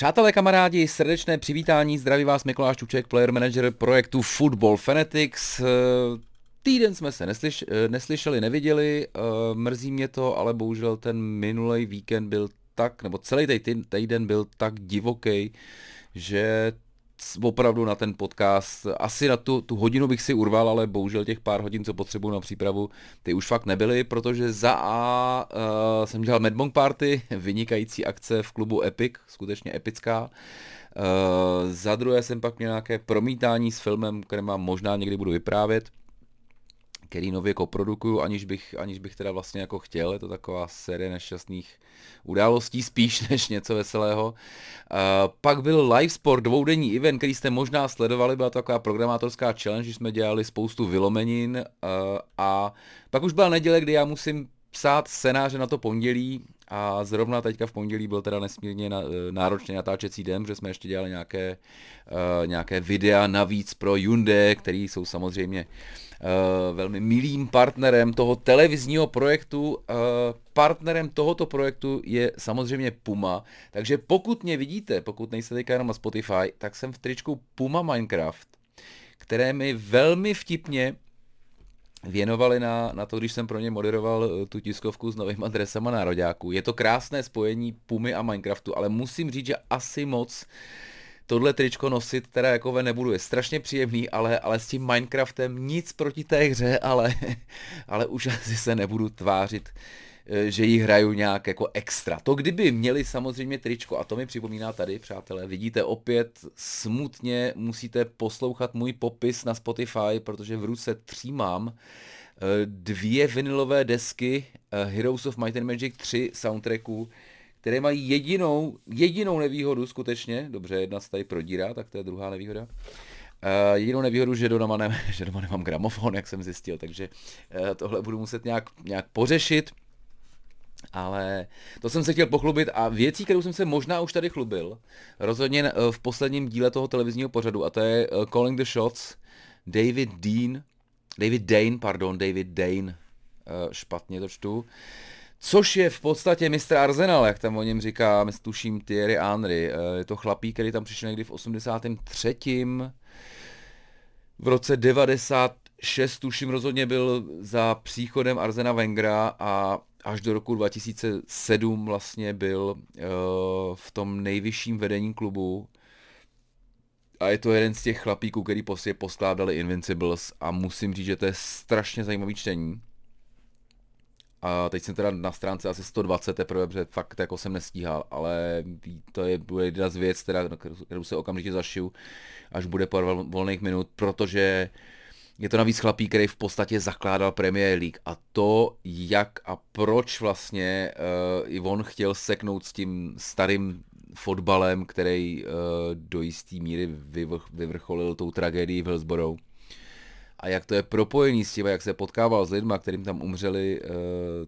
Přátelé, kamarádi, srdečné přivítání, zdraví vás Mikuláš Čuček, player manager projektu Football Fanatics. Týden jsme se neslyš, neslyšeli, neviděli, mrzí mě to, ale bohužel ten minulý víkend byl tak, nebo celý týden byl tak divoký, že opravdu na ten podcast, asi na tu, tu hodinu bych si urval, ale bohužel těch pár hodin, co potřebuji na přípravu, ty už fakt nebyly, protože za A uh, jsem dělal Madbong Party, vynikající akce v klubu Epic, skutečně epická. Uh, za druhé jsem pak měl nějaké promítání s filmem, které mám možná někdy budu vyprávět který nově koprodukuju, aniž bych, aniž bych teda vlastně jako chtěl, je to taková série nešťastných událostí spíš než něco veselého. Uh, pak byl live sport, dvoudenní event, který jste možná sledovali, byla to taková programátorská challenge, že jsme dělali spoustu vylomenin uh, a pak už byla neděle, kdy já musím psát scénáře na to pondělí. A zrovna teďka v pondělí byl teda nesmírně eh, náročný natáčecí den, protože jsme ještě dělali nějaké, uh, nějaké videa navíc pro Hyundai, který jsou samozřejmě uh, velmi milým partnerem toho televizního projektu. Uh, partnerem tohoto projektu je samozřejmě Puma, takže pokud mě vidíte, pokud nejste teďka jenom na Spotify, tak jsem v tričku Puma Minecraft, které mi velmi vtipně věnovali na, na to, když jsem pro ně moderoval eh, tu tiskovku s novými adresama nároďáků. Je to krásné spojení Pumy a Minecraftu, ale musím říct, že asi moc tohle tričko nosit teda jako nebudu. Je strašně příjemný, ale, ale s tím Minecraftem nic proti té hře, ale, ale už asi se nebudu tvářit Eh, že ji hraju nějak jako extra. To kdyby měli samozřejmě tričko, a to mi připomíná tady, přátelé, vidíte opět smutně musíte poslouchat můj popis na Spotify, protože v ruce třímám eh, dvě vinylové desky eh, Heroes of Might and Magic 3 soundtracků, které mají jedinou, jedinou nevýhodu skutečně, dobře, jedna se tady prodírá, tak to je druhá nevýhoda, Uh, jedinou nevýhodu, že doma, ne, že doma nemám gramofon, jak jsem zjistil, takže uh, tohle budu muset nějak, nějak pořešit. Ale to jsem se chtěl pochlubit a věcí, kterou jsem se možná už tady chlubil, rozhodně eh, v posledním díle toho televizního pořadu, a to je Calling the Shots, David Dean, David Dane, pardon, David Dane, špatně to čtu, což je v podstatě mistr Arsenal, jak tam o něm říká, tuším Thierry Henry. Je to chlapík, který tam přišel někdy v 83. V roce 96 tuším rozhodně byl za příchodem Arsena Wengera a až do roku 2007 vlastně byl uh, v tom nejvyšším vedení klubu a je to jeden z těch chlapíků, který prostě poskládali Invincibles a musím říct, že to je strašně zajímavý čtení. A teď jsem teda na stránce asi 120 teprve, protože fakt jako jsem nestíhal, ale to je bude jedna z věc, která, kterou se okamžitě zašiju, až bude pár volných minut, protože je to navíc chlapík, který v podstatě zakládal Premier League a to, jak a proč vlastně uh, i on chtěl seknout s tím starým fotbalem, který uh, do jisté míry vyvrch, vyvrcholil tou tragédií v Hillsborough. A jak to je propojený s tím, jak se potkával s lidma, kterým tam umřeli uh,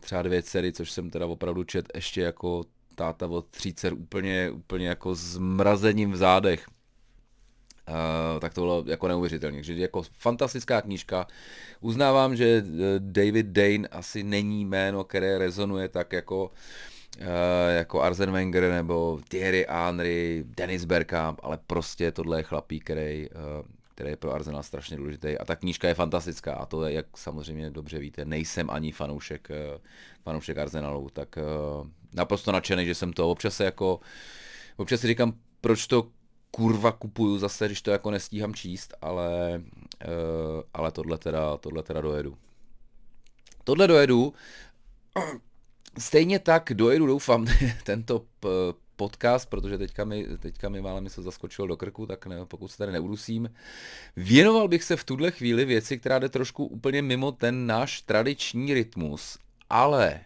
třeba dvě dcery, což jsem teda opravdu čet ještě jako táta od tří dcer úplně, úplně jako zmrazením v zádech. Uh, tak to bylo jako neuvěřitelné. Takže jako fantastická knížka. Uznávám, že eh, David Dane asi není jméno, které rezonuje tak jako uh, jako Arzen Wenger nebo Thierry Henry, Dennis Bergkamp, ale prostě tohle je chlapík, který, uh, který je pro Arsenal strašně důležitý. A ta knížka je fantastická a to je, jak samozřejmě dobře víte, nejsem ani fanoušek, uh, fanoušek Arsenalu, tak uh, naprosto nadšený, že jsem to občas se jako, občas si říkám, proč to kurva kupuju zase, když to jako nestíhám číst, ale, uh, ale tohle teda, tohle teda dojedu. Tohle dojedu. Stejně tak dojedu, doufám, tento podcast, protože teďka mi, teďka mi málem se zaskočil do krku, tak ne, pokud se tady neudusím. Věnoval bych se v tuhle chvíli věci, která jde trošku úplně mimo ten náš tradiční rytmus, ale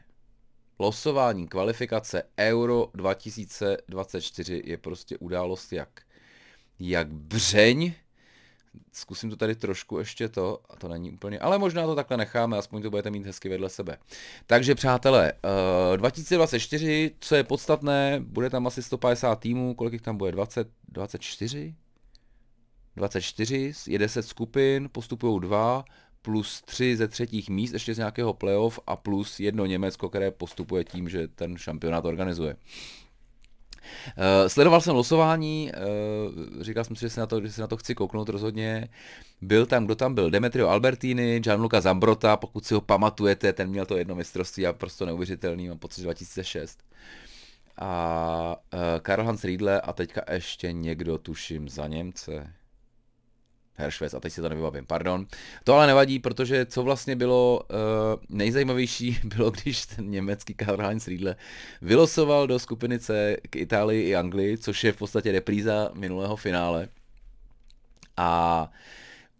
losování kvalifikace Euro 2024 je prostě událost jak jak břeň. Zkusím to tady trošku ještě to, a to není úplně, ale možná to takhle necháme, aspoň to budete mít hezky vedle sebe. Takže přátelé, uh, 2024, co je podstatné, bude tam asi 150 týmů, kolik jich tam bude, 20, 24? 24, je 10 skupin, postupují dva, plus 3 ze třetích míst, ještě z nějakého playoff a plus jedno Německo, které postupuje tím, že ten šampionát organizuje. Uh, sledoval jsem losování, uh, říkal jsem si, že se na to, že se na to chci kouknout rozhodně. Byl tam, kdo tam byl? Demetrio Albertini, Gianluca Zambrota, pokud si ho pamatujete, ten měl to jedno mistrovství a prostě neuvěřitelný, mám pocit 2006. A uh, Karl Hans Riedle a teďka ještě někdo, tuším, za Němce. Heršvec, a teď si to nevybavím, pardon. To ale nevadí, protože co vlastně bylo uh, nejzajímavější, bylo, když ten německý Karl-Heinz Riedle vylosoval do skupiny C k Itálii i Anglii, což je v podstatě repríza minulého finále. A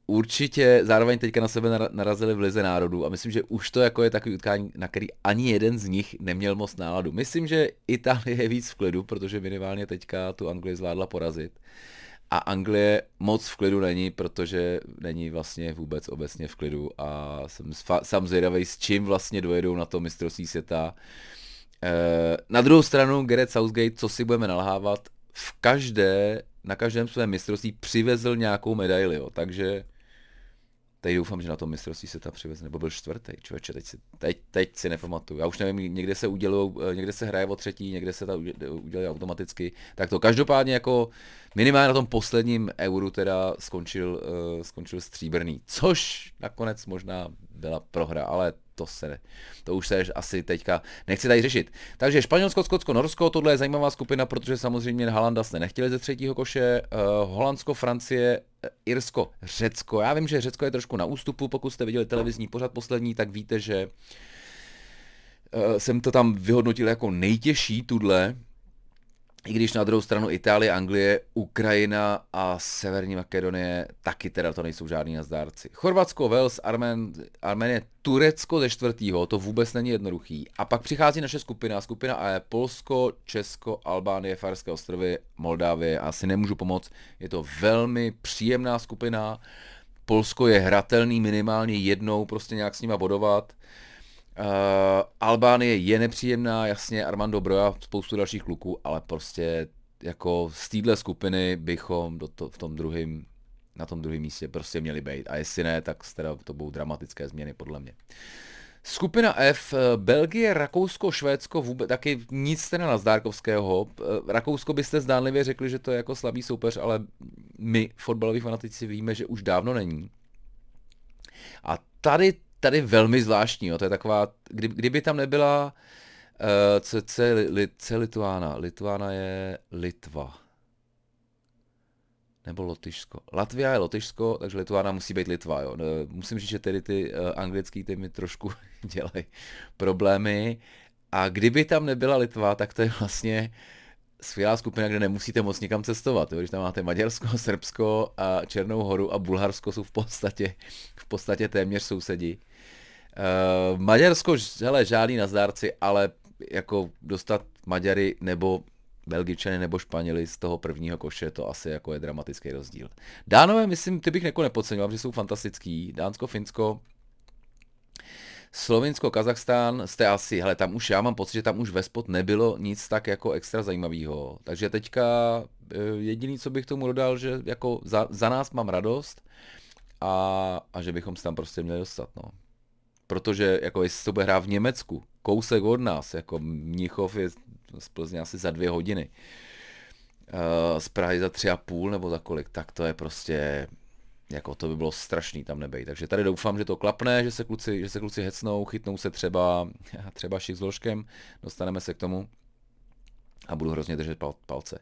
určitě zároveň teďka na sebe narazili v Lize národů a myslím, že už to jako je takový utkání, na který ani jeden z nich neměl moc náladu. Myslím, že Itálie je víc v klidu, protože minimálně teďka tu Anglii zvládla porazit. A Anglie moc v klidu není, protože není vlastně vůbec obecně v klidu. A jsem sám zvědavý, s čím vlastně dojedou na to mistrovství světa. E, na druhou stranu Gareth Southgate, co si budeme nalhávat, v každé, na každém svém mistrovství přivezl nějakou medaili, jo, takže Teď doufám, že na tom mistrovství se ta přivez, nebo byl čtvrtý, člověče, teď si, teď, teď si nepamatuju. Já už nevím, někde se udělují, někde se hraje o třetí, někde se ta uděluje automaticky. Tak to každopádně jako minimálně na tom posledním euru teda skončil, uh, skončil stříbrný, což nakonec možná byla prohra, ale to se, to už se asi teďka nechci tady řešit. Takže Španělsko, Skotsko, Norsko, tohle je zajímavá skupina, protože samozřejmě Halanda se nechtěli ze třetího koše, uh, Holandsko, Francie, uh, Irsko, Řecko. Já vím, že Řecko je trošku na ústupu, pokud jste viděli televizní pořad poslední, tak víte, že uh, jsem to tam vyhodnotil jako nejtěžší tudle, i když na druhou stranu Itálie, Anglie, Ukrajina a Severní Makedonie taky teda to nejsou žádní nazdárci. Chorvatsko, Wales, Armen, Armenie, Turecko ze čtvrtýho, to vůbec není jednoduchý. A pak přichází naše skupina, skupina A je Polsko, Česko, Albánie, Farské ostrovy, Moldávie. Asi nemůžu pomoct, je to velmi příjemná skupina. Polsko je hratelný minimálně jednou, prostě nějak s nima bodovat. Uh, Albánie je nepříjemná, jasně Armando Broja, spoustu dalších kluků, ale prostě jako z téhle skupiny bychom do to, v tom druhém na tom druhém místě prostě měli být. A jestli ne, tak teda to budou dramatické změny podle mě. Skupina F, eh, Belgie, Rakousko, Švédsko, vůbec taky nic teda na Zdárkovského. Eh, Rakousko byste zdánlivě řekli, že to je jako slabý soupeř, ale my, fotbaloví fanatici, víme, že už dávno není. A tady tady velmi zvláštní, jo. to je taková, kdy, kdyby tam nebyla, uh, co, co, li, co Lituána? Lituána je Litva. Nebo Lotyšsko. Latvia je Lotyšsko, takže Lituána musí být Litva. Jo. Musím říct, že tedy ty uh, anglický týmy trošku dělají problémy. A kdyby tam nebyla Litva, tak to je vlastně skvělá skupina, kde nemusíte moc nikam cestovat. Jo. Když tam máte Maďarsko, Srbsko a Černou horu a Bulharsko jsou v podstatě, v podstatě téměř sousedi. Uh, Maďarsko, hele, žádný nazdárci, ale jako dostat Maďary nebo Belgičany nebo Španěli z toho prvního koše, to asi jako je dramatický rozdíl. Dánové, myslím, ty bych jako nepodceňoval, že jsou fantastický. Dánsko, Finsko, Slovinsko, Kazachstán, jste asi, hele, tam už, já mám pocit, že tam už ve spot nebylo nic tak jako extra zajímavého. Takže teďka eh, jediný, co bych tomu dodal, že jako za, za nás mám radost a, a že bychom se tam prostě měli dostat, no protože jako jestli to bude hrát v Německu, kousek od nás, jako Mnichov je z Plzně asi za dvě hodiny, uh, z Prahy za tři a půl nebo za kolik, tak to je prostě, jako to by bylo strašný tam nebej. Takže tady doufám, že to klapne, že se kluci, že se kluci hecnou, chytnou se třeba, třeba šik s ložkem, dostaneme se k tomu a budu hrozně držet pal, palce.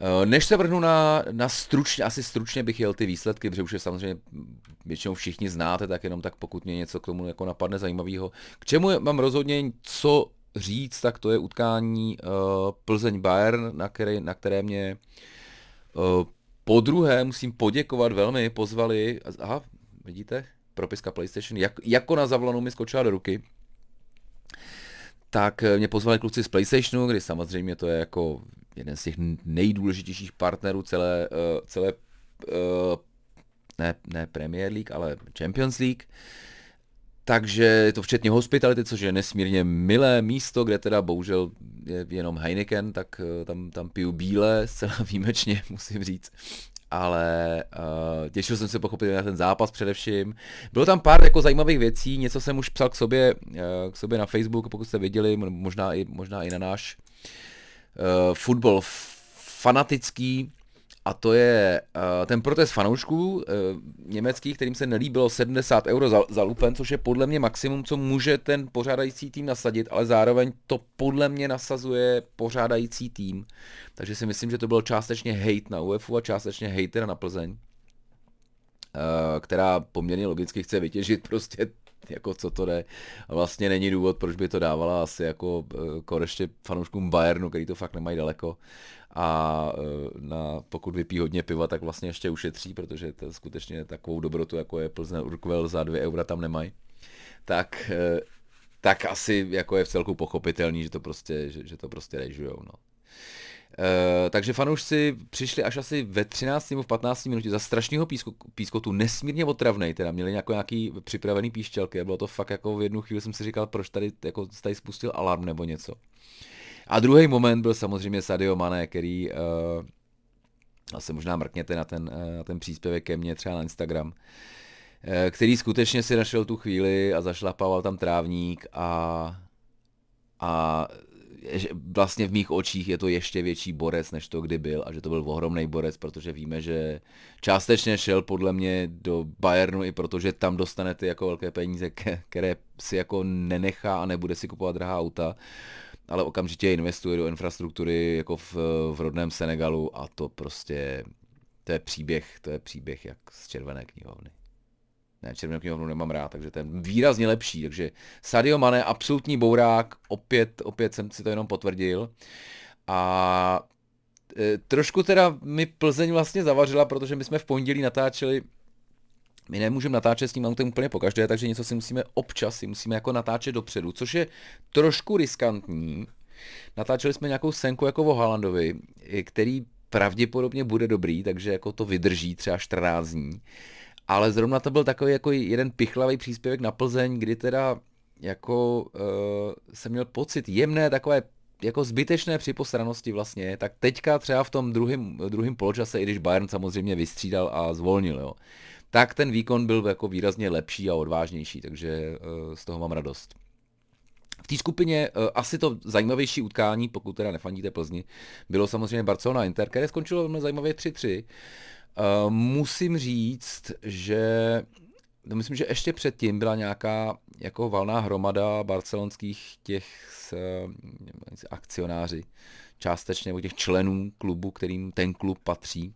Eh, než se vrhnu na, na stručně, asi stručně bych jel ty výsledky, protože už je samozřejmě většinou všichni znáte, tak jenom tak pokud mě něco k tomu jako napadne zajímavého. K čemu mám rozhodně co říct, tak to je utkání uh, Plzeň-Bayern, na které, na které mě uh, po druhé musím poděkovat velmi, pozvali, aha, vidíte, propiska PlayStation, jak, jako na zavlanou mi skočila do ruky, tak eh, mě pozvali kluci z PlayStationu, kdy samozřejmě to je jako jeden z těch nejdůležitějších partnerů celé, uh, celé uh, ne, ne Premier League, ale Champions League. Takže je to včetně hospitality, což je nesmírně milé místo, kde teda bohužel je jenom Heineken, tak tam, tam piju bílé, zcela výjimečně, musím říct ale uh, těšil jsem se pochopit na ten zápas především. Bylo tam pár jako zajímavých věcí, něco jsem už psal k sobě, uh, k sobě na Facebook, pokud jste viděli, možná i, možná i na náš fotbal fanatický, a to je uh, ten protest fanoušků uh, německých, kterým se nelíbilo 70 euro za, za lupen, což je podle mě maximum, co může ten pořádající tým nasadit, ale zároveň to podle mě nasazuje pořádající tým. Takže si myslím, že to bylo částečně hate na UEFu a částečně hater na Plzeň, uh, která poměrně logicky chce vytěžit prostě jako co to jde. A vlastně není důvod, proč by to dávala asi jako koreště fanouškům Bayernu, který to fakt nemají daleko a e, na, pokud vypí hodně piva, tak vlastně ještě ušetří, protože to skutečně takovou dobrotu, jako je Plzne Urquell za dvě eura tam nemají. Tak, e, tak asi jako je v celku pochopitelný, že to prostě, že, že to prostě režujou. No. Uh, takže fanoušci přišli až asi ve 13. nebo v 15. minutě za strašného písko, pískotu, nesmírně otravnej, teda měli nějaký, nějaký připravený píšťalky a bylo to fakt jako v jednu chvíli jsem si říkal, proč tady, jako, tady spustil alarm nebo něco. A druhý moment byl samozřejmě Sadio Mane, který, uh, asi možná mrkněte na ten, uh, na ten příspěvek ke mně třeba na Instagram, uh, který skutečně si našel tu chvíli a zašlapával tam trávník a, a vlastně v mých očích je to ještě větší borec, než to kdy byl a že to byl ohromný borec, protože víme, že částečně šel podle mě do Bayernu i protože tam dostane ty jako velké peníze, které si jako nenechá a nebude si kupovat drahá auta ale okamžitě investuje do infrastruktury jako v, v rodném Senegalu a to prostě, to je příběh, to je příběh jak z Červené knihovny. Ne, Červenou knihovnu nemám rád, takže ten výrazně lepší, takže Sadio Mane, absolutní bourák, opět, opět jsem si to jenom potvrdil a e, trošku teda mi Plzeň vlastně zavařila, protože my jsme v pondělí natáčeli my nemůžeme natáčet s tím autem úplně pokaždé, takže něco si musíme občas, si musíme jako natáčet dopředu, což je trošku riskantní. Natáčeli jsme nějakou senku jako o Haalandovi, který pravděpodobně bude dobrý, takže jako to vydrží třeba 14 dní. Ale zrovna to byl takový jako jeden pichlavý příspěvek na Plzeň, kdy teda jako uh, jsem měl pocit jemné takové jako zbytečné připostranosti vlastně, tak teďka třeba v tom druhém, druhém poločase, i když Bayern samozřejmě vystřídal a zvolnil, jo, tak ten výkon byl jako výrazně lepší a odvážnější, takže eh, z toho mám radost. V té skupině uh, asi to zajímavější utkání, pokud teda nefandíte Plzni, bylo samozřejmě Barcelona Inter, které skončilo velmi zajímavě 3-3. Uh, eh, musím říct, že no myslím, že ještě předtím byla nějaká jako valná hromada barcelonských těch s, akcionáři, částečně nebo těch členů klubu, kterým ten klub patří.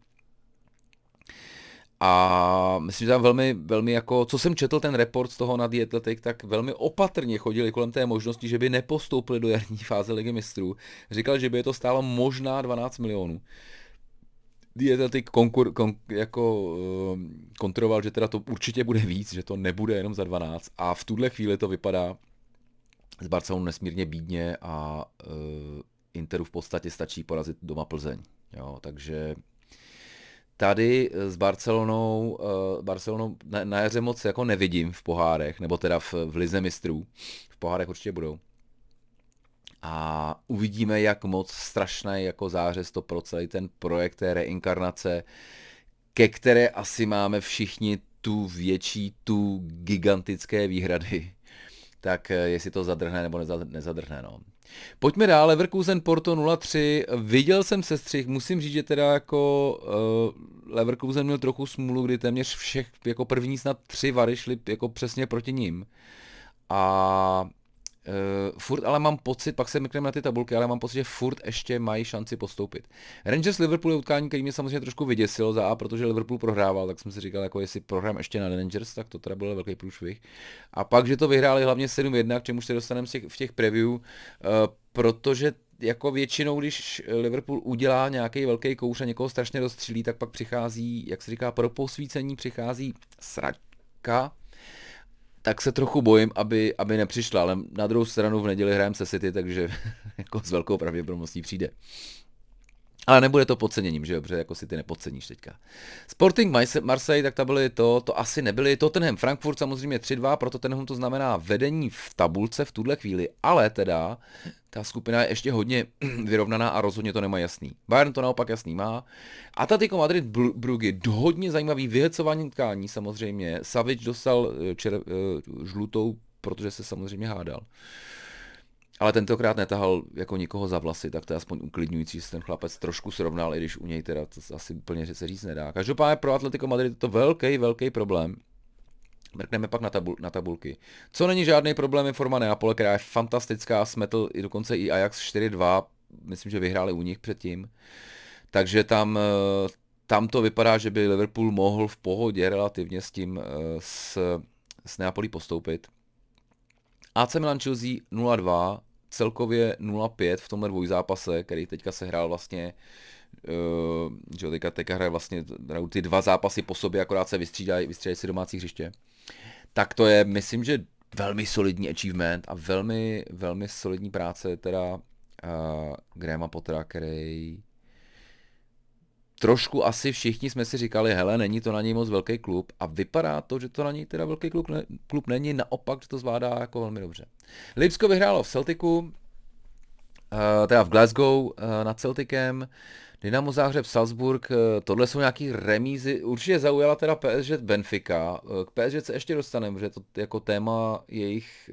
A myslím, že tam velmi, velmi jako, co jsem četl ten report z toho na The Athletic, tak velmi opatrně chodili kolem té možnosti, že by nepostoupili do jarní fáze ligy mistrů. Říkal, že by je to stálo možná 12 milionů. The Athletic konkur, kon, jako uh, kontroval, že teda to určitě bude víc, že to nebude jenom za 12 a v tuhle chvíli to vypadá z Barcelonou nesmírně bídně a uh, Interu v podstatě stačí porazit doma Plzeň. Jo, takže tady eh, s Barcelonou, uh, Barcelonou na, na jaře moc jako nevidím v pohárech, nebo teda v, v lize mistrů. V pohárech určitě budou. A uvidíme, jak moc strašný jako zářez to pro celý ten projekt té reinkarnace, ke které asi máme všichni tu větší, tu gigantické výhrady. Tak eh, jestli to zadrhne nebo nezadrhne. No. Pojďme dál, Leverkusen Porto 0-3, viděl jsem se střih, musím říct, že teda jako uh, Leverkusen měl trochu smůlu, kdy téměř všech, jako první snad tři vary šly jako přesně proti ním. A Uh, furt ale mám pocit, pak se mrkneme na ty tabulky, ale mám pocit, že furt ještě mají šanci postoupit. Rangers Liverpool je utkání, který mě samozřejmě trošku vyděsil za A, protože Liverpool prohrával, tak jsem si říkal, jako jestli prohrám ještě na Rangers, tak to teda byl velký průšvih. A pak, že to vyhráli hlavně 7-1, k čemu se dostaneme v těch, v těch preview, uh, protože jako většinou, když Liverpool udělá nějaký velký kouš a někoho strašně rozstřílí, tak pak přichází, jak se říká, pro posvícení přichází sračka, tak se trochu bojím, aby, aby nepřišla, ale na druhou stranu v neděli hrajeme se City, takže jako s velkou pravděpodobností přijde. Ale nebude to podceněním, že dobře, jako si ty nepodceníš teďka. Sporting Marseille, tak to byly to, to asi nebyly Tottenham, Frankfurt samozřejmě 3-2, pro Tottenham to znamená vedení v tabulce v tuhle chvíli, ale teda ta skupina je ještě hodně vyrovnaná a rozhodně to nemá jasný. Bayern to naopak jasný má. Atletico Madrid Brugy, hodně zajímavý vyhecování tkání samozřejmě. Savic dostal eh, čer, eh, žlutou, protože se samozřejmě hádal. Ale tentokrát netahal jako nikoho za vlasy, tak to je aspoň uklidňující, že se ten chlapec trošku srovnal, i když u něj teda to asi úplně se říct nedá. Každopádně pro Atletico Madrid je to velký, velký problém. Mrkneme pak na, tabul, na tabulky. Co není žádný problém je forma Neapole, která je fantastická, smetl i dokonce i Ajax 4-2, myslím, že vyhráli u nich předtím. Takže tam, eh, tam to vypadá, že by Liverpool mohl v pohodě relativně s tím eh, s, s Neapolí postoupit. AC Milan Chelsea 0-2, celkově 0-5 v tomhle dvojzápase, který teďka se hrál vlastně Uh, že teďka, teďka hraje vlastně ty dva zápasy po sobě, akorát se vystřídají, vystřídají si domácí hřiště. Tak to je, myslím, že velmi solidní achievement a velmi, velmi solidní práce teda uh, Grahama Pottera, který trošku asi všichni jsme si říkali, hele, není to na něj moc velký klub a vypadá to, že to na něj teda velký klub, ne, klub není, naopak, že to zvládá jako velmi dobře. Lipsko vyhrálo v Celticu, uh, teda v Glasgow uh, nad Celticem, Dynamo Záhřeb, Salzburg, uh, tohle jsou nějaký remízy, určitě zaujala teda PSG Benfica, k PSG se ještě dostaneme, protože to jako téma jejich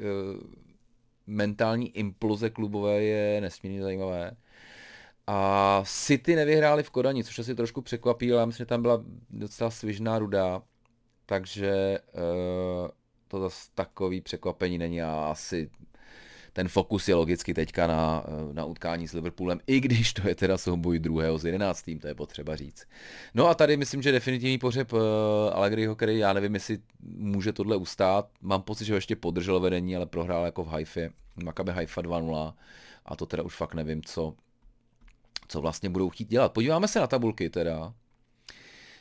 mentální imploze klubové je nesmírně zajímavé. A City nevyhráli v Kodani, což asi trošku překvapí, ale myslím, že tam byla docela svižná ruda, takže uh, to zase takový překvapení není a asi ten fokus je logicky teďka na, eh, na utkání s Liverpoolem, i když to je teda souboj druhého z 11. to je potřeba říct. No a tady myslím, že definitivní pořeb uh, Allegriho, který já nevím, jestli může tohle ustát. Mám pocit, že ho ještě podržel vedení, ale prohrál jako v Haifě. Maccabi Haifa 2-0 a to teda už fakt nevím, co, co vlastně budou chtít dělat. Podíváme se na tabulky teda,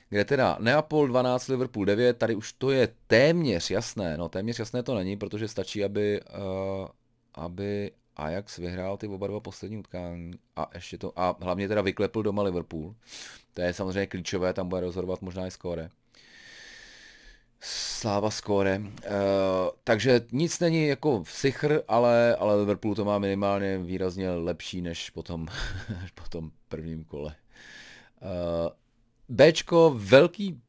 kde teda Neapol 12, Liverpool 9, tady už to je téměř jasné, no téměř jasné to není, protože stačí, aby, uh, aby Ajax vyhrál ty oba dva poslední utkání a ještě to, a hlavně teda vyklepl doma Liverpool. To je samozřejmě klíčové, tam bude rozhodovat možná i skóre. Sláva skóre. Uh, takže nic není jako sichr, ale, ale Liverpool to má minimálně výrazně lepší než potom, po tom prvním kole. Uh, Bčko velký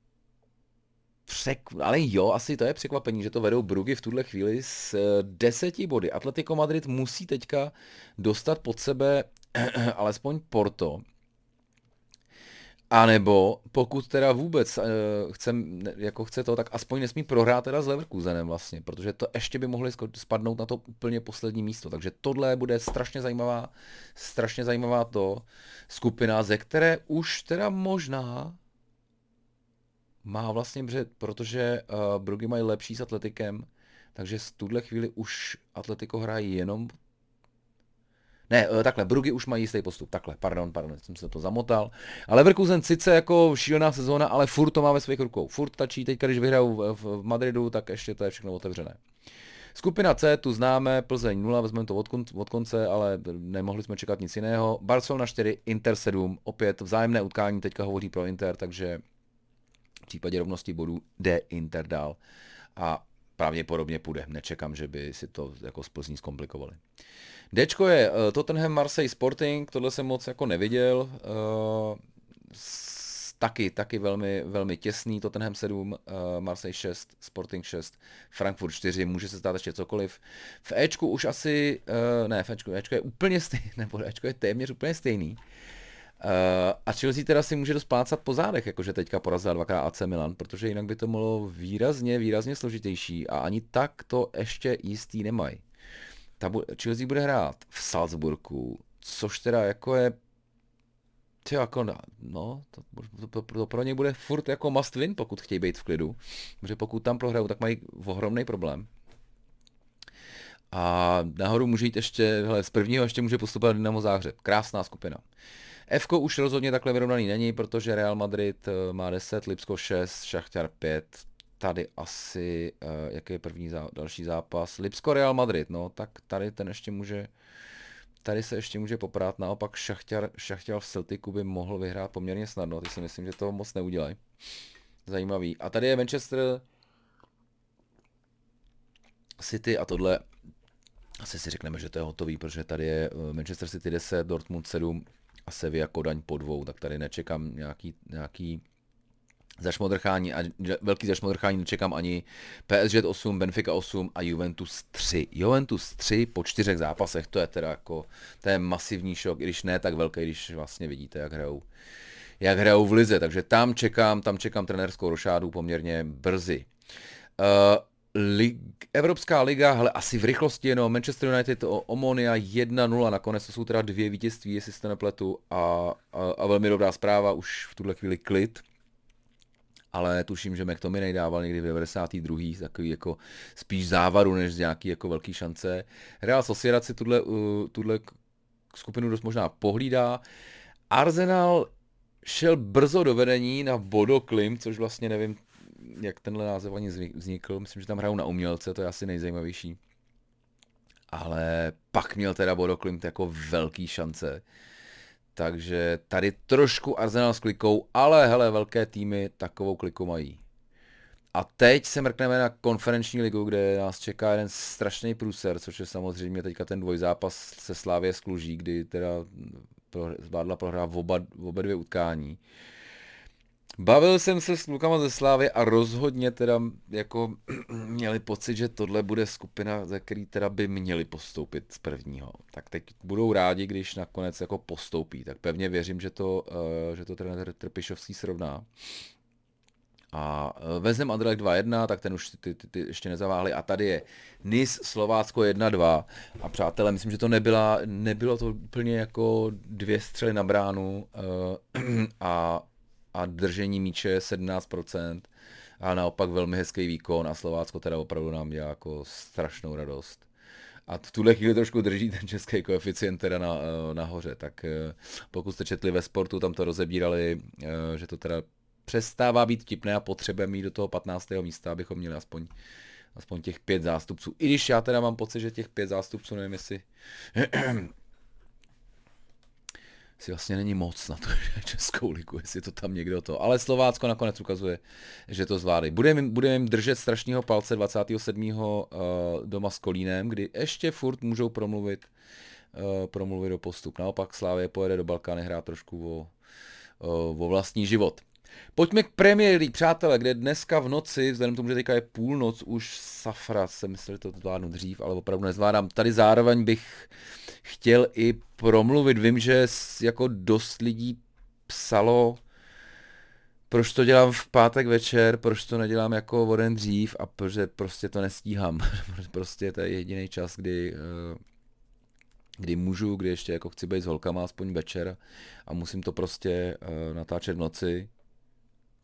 přek... ale jo, asi to je překvapení, že to vedou Brugy v tuhle chvíli s deseti body. Atletico Madrid musí teďka dostat pod sebe alespoň Porto, a nebo pokud teda vůbec uh, chce, jako chce to, tak aspoň nesmí prohrát teda s Leverkusenem vlastně, protože to ještě by mohli spadnout na to úplně poslední místo. Takže tohle bude strašně zajímavá, strašně zajímavá to skupina, ze které už teda možná má vlastně břet, protože uh, Brugy mají lepší s Atletikem, takže z tuhle chvíli už Atletico hrají jenom ne, eh, takhle, Brugy už mají jistý postup, takhle, pardon, pardon, jsem se to zamotal. Ale Leverkusen sice jako šílená sezóna, ale furt to má ve svých rukou. Furt tačí, teď když vyhrajou v, v, Madridu, tak ještě to je všechno otevřené. Skupina C, tu známe, Plzeň 0, vezmeme to od, kon, od konce, ale nemohli jsme čekat nic jiného. Barcelona 4, Inter 7, opět vzájemné utkání, teďka hovoří pro Inter, takže v případě rovnosti bodů jde Inter dál. A pravděpodobně půjde, nečekám, že by si to jako z Plzní zkomplikovali. Dčko je uh, Tottenham Marseille Sporting, tohle jsem moc jako neviděl. S, taky, taky velmi, velmi těsný, Tottenham 7, uh, eh, Marseille 6, Sporting 6, Frankfurt 4, může se stát ještě cokoliv. V Ečku už asi, ne, v Ečku, Ečko je úplně stejný, nebo Ečko je téměř úplně stejný. A Chelsea teda si může dosplácat po zádech, jakože teďka porazila dvakrát AC Milan, protože jinak by to bylo výrazně, výrazně složitější a ani tak to ještě jistý nemají bu- Chelsea bude hrát v Salzburgu, což teda jako je ty jako, no, to, to, to, to, pro ně bude furt jako must win, pokud chtějí být v klidu, protože pokud tam prohrajou, tak mají ohromný problém. A nahoru může jít ještě, hele, z prvního ještě může postupovat Dynamo Záhřeb. Krásná skupina. F už rozhodně takhle vyrovnaný není, protože Real Madrid eh, má 10, Lipsko 6, Šachtar 5, tady asi, uh, jaký je první zá, další zápas, Lipsko Real Madrid, no, tak tady ten ještě může, tady se ještě může poprát, naopak Šachtěr, Šachtěr v Celticu by mohl vyhrát poměrně snadno, ty si myslím, že to moc neudělají. Zajímavý. A tady je Manchester City a tohle asi si řekneme, že to je hotový, protože tady je eh, Manchester City 10, Dortmund 7 a Sevilla Kodaň po dvou, tak tady nečekám nějaký, nějaký zašmodrchání a velký zašmodrchání nečekám ani PSG 8, Benfica 8 a Juventus 3. Juventus 3 po čtyřech zápasech, to je teda jako, to je masivní šok, i když ne tak velký, když vlastně vidíte, jak hrajou, jak hrajou v lize, takže tam čekám, tam čekám trenérskou rošádu poměrně brzy. Uh, Lig, Evropská liga, hele, asi v rychlosti jenom Manchester United Omonia 1-0, nakonec to jsou teda dvě vítězství, jestli se nepletu, a, a, a velmi dobrá zpráva, už v tuhle chvíli klid, ale tuším, že McTominay dával někdy v 92. takový jako spíš závaru, než z nějaký jako velký šance. Real Sociedad si tuhle, uh, tuhle skupinu dost možná pohlídá. Arsenal šel brzo do vedení na Bodo Klim, což vlastně nevím, jak tenhle název ani vznikl. Myslím, že tam hrajou na umělce, to je asi nejzajímavější. Ale pak měl teda Bodo Klimt jako velký šance. Takže tady trošku Arsenal s klikou, ale hele, velké týmy takovou kliku mají. A teď se mrkneme na konferenční ligu, kde nás čeká jeden strašný průser, což je samozřejmě teďka ten dvojzápas se Slávě z Kluží, kdy teda zvládla prohrát v oba, v oba dvě utkání. Bavil jsem se s klukama ze Slávy a rozhodně teda jako měli pocit, že tohle bude skupina, ze který teda by měli postoupit z prvního. Tak teď budou rádi, když nakonec jako postoupí. Tak pevně věřím, že to, uh, že to trenér Trpišovský srovná. A eh, vezem Anderlecht 2-1, tak ten už ty, ty, ty ještě nezaváhli. A tady je Nis Slovácko 1-2. A přátelé, myslím, že to nebyla, nebylo to úplně jako dvě střely na bránu. Uh, a a držení míče 17%. A naopak velmi hezký výkon a Slovácko teda opravdu nám dělá jako strašnou radost. A v tuhle chvíli trošku drží ten český koeficient teda na, eh, nahoře, tak eh, pokud jste četli ve sportu, tam to rozebírali, eh, že to teda přestává být vtipné a potřebujeme mít do toho 15. místa, abychom měli aspoň, aspoň těch pět zástupců. I když já teda mám pocit, že těch pět zástupců, nevím jestli si vlastně není moc na to, že Českou ligu, jestli to tam někdo to. Ale Slovácko nakonec ukazuje, že to zvládají. Budeme, budeme jim držet strašného palce 27. Uh, eh, doma s Kolínem, kdy ještě furt můžou promluvit, uh, promluvit do postup. Naopak Slávě pojede do Balkány hrát trošku o, uh, o vlastní život. Pojďme k Premier League, přátelé, kde dneska v noci, vzhledem k tomu, že teďka je půlnoc, už Safra, jsem myslel, že to zvládnu dřív, ale opravdu nezvládám. Tady zároveň bych chtěl i promluvit. Vím, že jako dost lidí psalo, proč to dělám v pátek večer, proč to nedělám jako o den dřív a protože prostě to nestíhám. prostě to je jediný čas, kdy, eh, kdy můžu, kdy ještě jako chci být s holkama aspoň večer a musím to prostě eh, natáčet v noci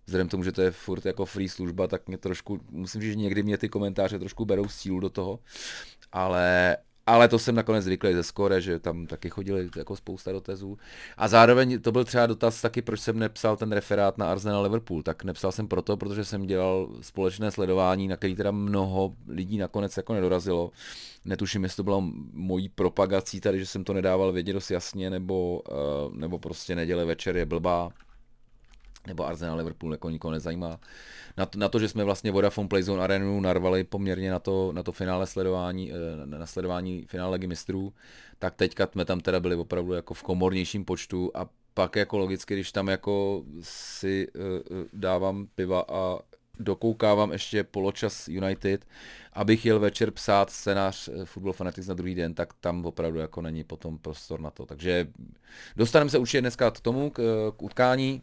vzhledem tomu, že to je furt jako free služba, tak mě trošku, musím říct, že někdy mě ty komentáře trošku berou sílu do toho, ale, ale to jsem nakonec zvyklý ze skore, že tam taky chodili jako spousta dotazů. A zároveň to byl třeba dotaz taky, proč jsem nepsal ten referát na Arsenal Liverpool. Tak nepsal jsem proto, protože jsem dělal společné sledování, na který teda mnoho lidí nakonec jako nedorazilo. Netuším, jestli to bylo mojí propagací tady, že jsem to nedával vědět dost jasně, nebo, uh, nebo prostě neděle večer je blbá nebo Arsenal Liverpool jako nikoho nezajímá. Na to, na to, že jsme vlastně Vodafone Playzone Arenu narvali poměrně na to, na to finále sledování, eh, na sledování finále Ligy mistrů, tak teďka jsme tam teda byli opravdu jako v komornějším počtu a pak jako logicky, když tam jako si uh, dávám piva a dokoukávám ještě poločas United, abych jel večer psát scénář Football Fanatics na druhý den, tak tam opravdu jako není potom prostor na to. Takže dostaneme se určitě dneska k tomu, k, k utkání,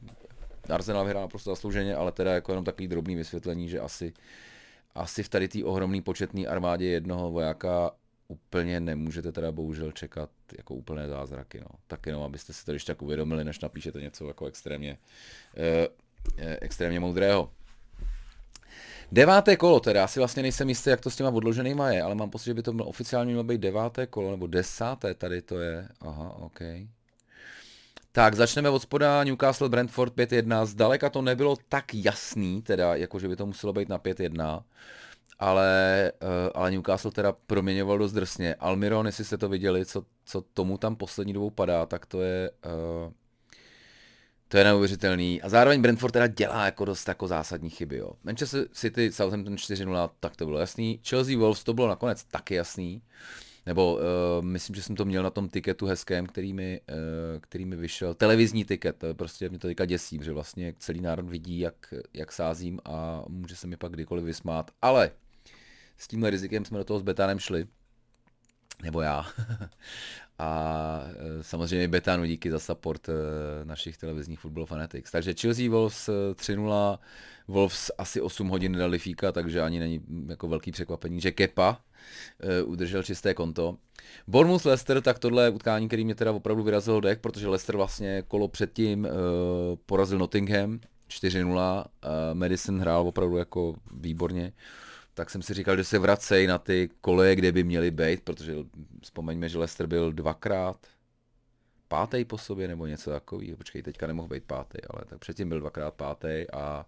Arsenal vyhrál naprosto zaslouženě, ale teda jako jenom takový drobný vysvětlení, že asi, asi v tady té ohromný početné armádě jednoho vojáka úplně nemůžete teda bohužel čekat jako úplné zázraky. No. Tak jenom, abyste si to když tak uvědomili, než napíšete něco jako extrémně, eh, eh, extrémně moudrého. Deváté kolo, teda, já si vlastně nejsem jistý, jak to s těma odloženýma je, ale mám pocit, že by to bylo oficiálně mělo být deváté kolo, nebo desáté tady to je. Aha, OK. Tak začneme od spoda Newcastle Brentford 5-1. Zdaleka to nebylo tak jasný, teda jako že by to muselo být na 5-1, ale, uh, ale Newcastle teda proměňoval dost drsně. Almiron, jestli jste to viděli, co, co tomu tam poslední dobou padá, tak to je... Uh, to je neuvěřitelný. A zároveň Brentford teda dělá jako dost jako zásadní chyby. Jo. Manchester City, Southampton 4-0, tak to bylo jasný. Chelsea Wolves to bylo nakonec taky jasný. Nebo uh, myslím, že jsem to měl na tom tiketu hezkém, který mi, uh, který mi vyšel, televizní tiket, prostě mě to teďka děsí, že vlastně celý národ vidí, jak, jak sázím a může se mi pak kdykoliv vysmát, ale s tímhle rizikem jsme do toho s Betánem šli, nebo já. a e, samozřejmě Betanu díky za support e, našich televizních Football Fanatics. Takže Chelsea Wolves 3-0, Wolves asi 8 hodin dali fíka, takže ani není jako velký překvapení, že Kepa e, udržel čisté konto. Bournemouth Leicester, tak tohle je utkání, který mě teda opravdu vyrazil dech, protože Leicester vlastně kolo předtím porazil Nottingham 4-0, Madison hrál opravdu jako výborně tak jsem si říkal, že se vracejí na ty koleje, kde by měly být, protože vzpomeňme, že Lester byl dvakrát pátý po sobě nebo něco takového. Počkej, teďka nemohl být pátý, ale tak předtím byl dvakrát pátý a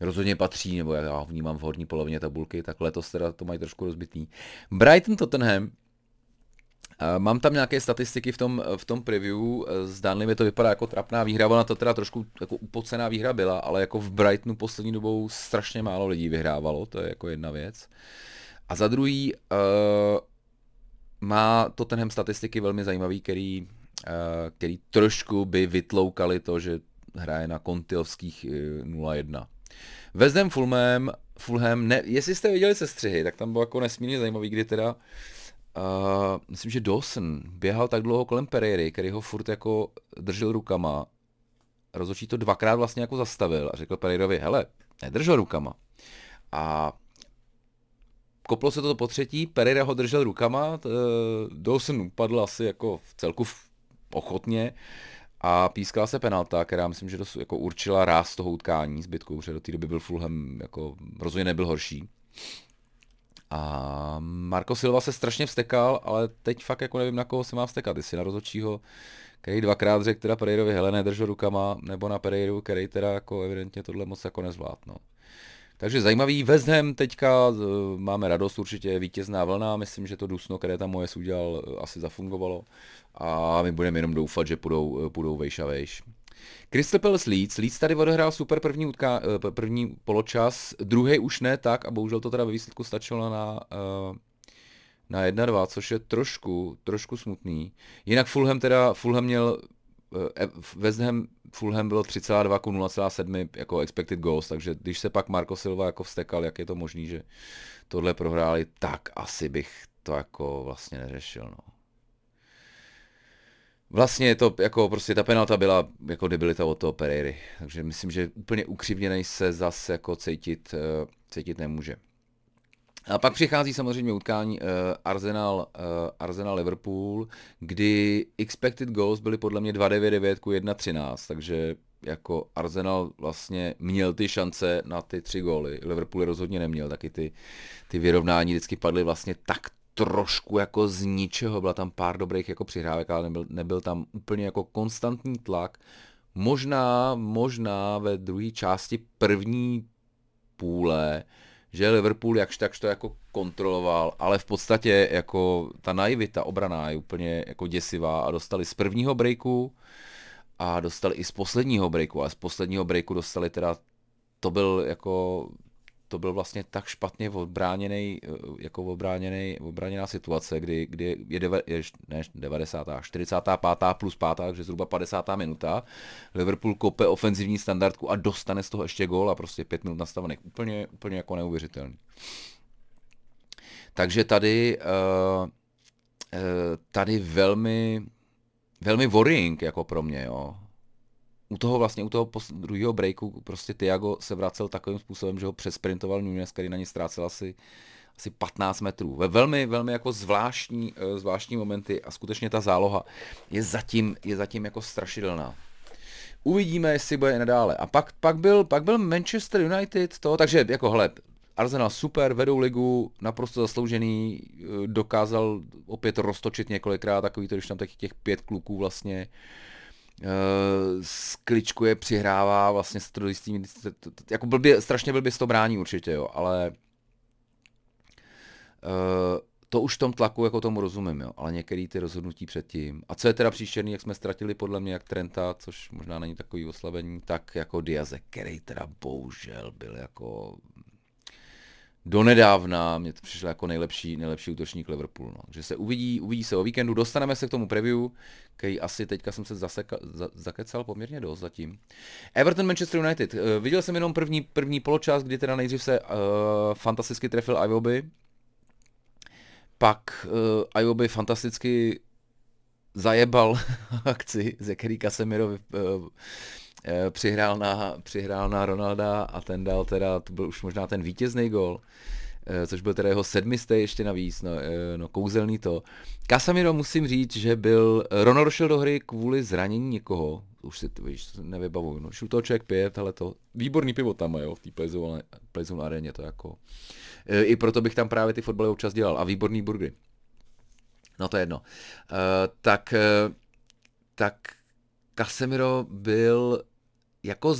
rozhodně patří, nebo já ho vnímám v horní polovině tabulky, tak letos teda to mají trošku rozbitý. Brighton Tottenham, Mám tam nějaké statistiky v tom, v tom preview, zdánlivě to vypadá jako trapná výhra, ona to teda trošku jako upocená výhra byla, ale jako v Brightonu poslední dobou strašně málo lidí vyhrávalo, to je jako jedna věc. A za druhý, uh, má Tottenham statistiky velmi zajímavý, který, uh, který trošku by vytloukali to, že hraje na kontilovských 0-1. West Ham Fulham, Fulham ne, jestli jste viděli sestřihy, tak tam bylo jako nesmírně zajímavý, kdy teda uh, uh, myslím, že Dawson běhal tak dlouho kolem Pereiry, který ho furt jako držel rukama. Rozhodčí to dvakrát vlastně jako zastavil a řekl Pereirovi, hele, nedržel rukama. A koplo se to po třetí, Pereira ho držel rukama, t, Dawson upadl asi jako v celku ochotně a pískala se penalta, která myslím, že to jako určila ráz toho utkání zbytku, protože do té doby byl Fulham jako rozhodně nebyl horší. A Marco Silva se strašně vstekal, ale teď fakt jako nevím, na koho se má vstekat, jestli na rozhodčího, který dvakrát řekl teda Pereirovi, hele, nedržu rukama, nebo na Pereiru, který teda jako evidentně tohle moc jako nezvlád, no. Takže zajímavý West Ham teďka, máme radost určitě, vítězná vlna, myslím, že to dusno, které tam Mojes udělal, asi zafungovalo a my budeme jenom doufat, že půjdou, půjdou vejš a vejš. Crystal Palace Leeds. Leeds tady odehrál super první, utká, eh, první poločas, druhý už ne tak a bohužel to teda ve výsledku stačilo na, eh, na 1-2, což je trošku, trošku smutný. Jinak Fulham teda, Fulham měl, eh, West Ham, Fulham bylo 3,2 ku 0,7 jako expected goals, takže když se pak Marco Silva jako vstekal, jak je to možný, že tohle prohráli, tak asi bych to jako vlastně neřešil, no. Vlastně to jako prostě ta penalta byla jako debilita od toho Pereiry, takže myslím, že úplně ukřivněnej se zase jako cítit, uh, cítit nemůže. A pak přichází samozřejmě utkání uh, Arsenal, uh, Arsenal Liverpool, kdy expected goals byly podle mě 2,99 ku 1,13, takže jako Arsenal vlastně měl ty šance na ty tři góly, Liverpool rozhodně neměl, taky ty, ty vyrovnání vždycky padly vlastně tak trošku jako z ničeho, byla tam pár dobrých jako přihrávek, ale nebyl, nebyl tam úplně jako konstantní tlak. Možná, možná ve druhé části první půle, že Liverpool jakž takž to jako kontroloval, ale v podstatě jako ta naivita obraná je úplně jako děsivá a dostali z prvního breaku a dostali i z posledního breaku a z posledního breaku dostali teda to byl jako to byl vlastně tak špatně odbráněný, eh, jako odbráněný, odbráněná situace, kdy, kdy je, deve, je ne, 90. 45. plus 5. takže zhruba 50. minuta. Liverpool kope ofenzivní standardku a dostane z toho ještě gól a prostě pět minut nastavených. Úplně, úplně jako neuvěřitelný. Takže tady, uh, tady velmi, velmi worrying jako pro mě, jo u toho vlastně, u toho druhého breaku prostě Tiago se vracel takovým způsobem, že ho přesprintoval Nunes, který na ně ztrácel asi, asi 15 metrů. Ve velmi, velmi jako zvláštní, eh, zvláštní momenty a skutečně ta záloha je zatím, je zatím jako strašidelná. Uvidíme, jestli bude nadále. A pak, pak, byl, pak byl Manchester United, to, takže jako hele, Arsenal super, vedou ligu, naprosto zasloužený, eh, dokázal opět roztočit několikrát, takový to, když tam těch pět kluků vlastně Eh, skličkuje, přihrává vlastně s to jistý, jako blbě, strašně blbě to brání určitě, jo, ale uh, to už v tom tlaku jako tomu rozumím, jo, ale některé ty rozhodnutí předtím. A co je teda příšerný, jak jsme ztratili podle mě jak Trenta, což možná není takový oslabení, tak jako Diaze, který teda bohužel byl jako donedávna mě to přišlo jako nejlepší, nejlepší útočník Liverpool. No. Že se uvidí, uvidí se o víkendu, dostaneme se k tomu preview, který asi teďka jsem se zaseka, za, zakecal poměrně dost zatím. Everton Manchester United. Uh, viděl jsem jenom první, první poločas, kdy teda nejdřív se uh, fantasticky trefil Iwobi, pak uh, Iwobi fantasticky zajebal akci, ze který Casemiro uh, přihrál na, přihrál na Ronalda a ten dal teda, to byl už možná ten vítězný gol, eh, což byl teda jeho sedmistý ještě navíc, no, eh, no kouzelný to. Casemiro musím říct, že byl, Ronaldo šel do hry kvůli zranění někoho, už si to víš, nevybavuju, no, šel toho člověk pět, ale to, výborný pivo tam jo, v té Playzone aréně, to jako, i proto bych tam právě ty fotbaly občas dělal a výborný burgery. No to je jedno. Uh, tak, uh, tak Casemiro byl jako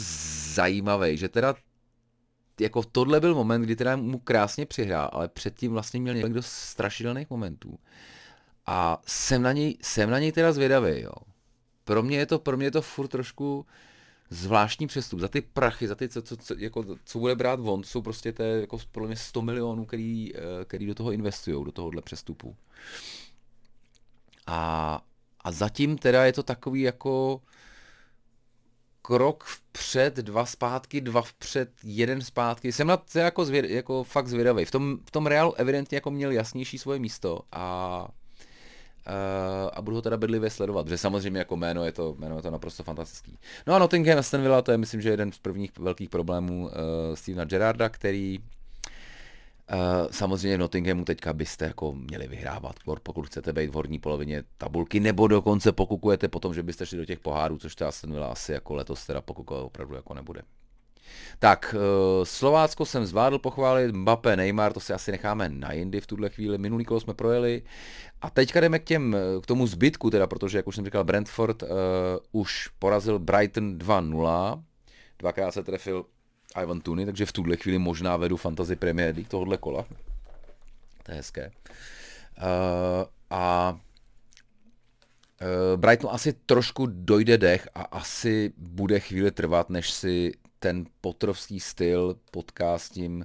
zajímavý, že teda jako tohle byl moment, kdy teda mu krásně přihrál, ale předtím vlastně měl někdo strašidelných momentů. A jsem na něj, jsem na něj teda zvědavý, jo. Pro mě je to, pro mě je to furt trošku zvláštní přestup. Za ty prachy, za ty, co, co, co, jako, co bude brát von, jsou prostě to jako pro mě 100 milionů, který, eh, který do toho investují, do tohohle přestupu. A, a zatím teda je to takový jako krok vpřed, dva zpátky, dva vpřed, jeden zpátky. Jsem na to jako, zvěd, jako fakt zvědavý. V tom, v tom Realu evidentně jako měl jasnější svoje místo a Uh, a budu ho teda bedlivě sledovat, protože samozřejmě jako jméno je to, jméno je to naprosto fantastický. No a Nottingham Aston Villa, to je myslím, že jeden z prvních velkých problémů uh, Stevena Gerarda, který samozřejmě v Nottinghamu teďka byste jako měli vyhrávat, pokud chcete být v horní polovině tabulky, nebo dokonce pokukujete potom, že byste šli do těch pohárů, což to Aston Villa asi jako letos teda pokukovat opravdu jako nebude. Tak, uh, Slovácko jsem zvládl pochválit, Mbappé, Neymar, to si asi necháme na jindy v tuhle chvíli, minulý kolo jsme projeli. A teďka jdeme k, těm, k tomu zbytku, teda, protože, jak už jsem říkal, Brentford uh, už porazil Brighton 2-0, dvakrát se trefil Ivan Tuny, takže v tuhle chvíli možná vedu Fantasy Premier League tohohle kola. To je hezké. Uh, a uh, Brighton asi trošku dojde dech a asi bude chvíli trvat, než si ten potrovský styl potká s tím uh,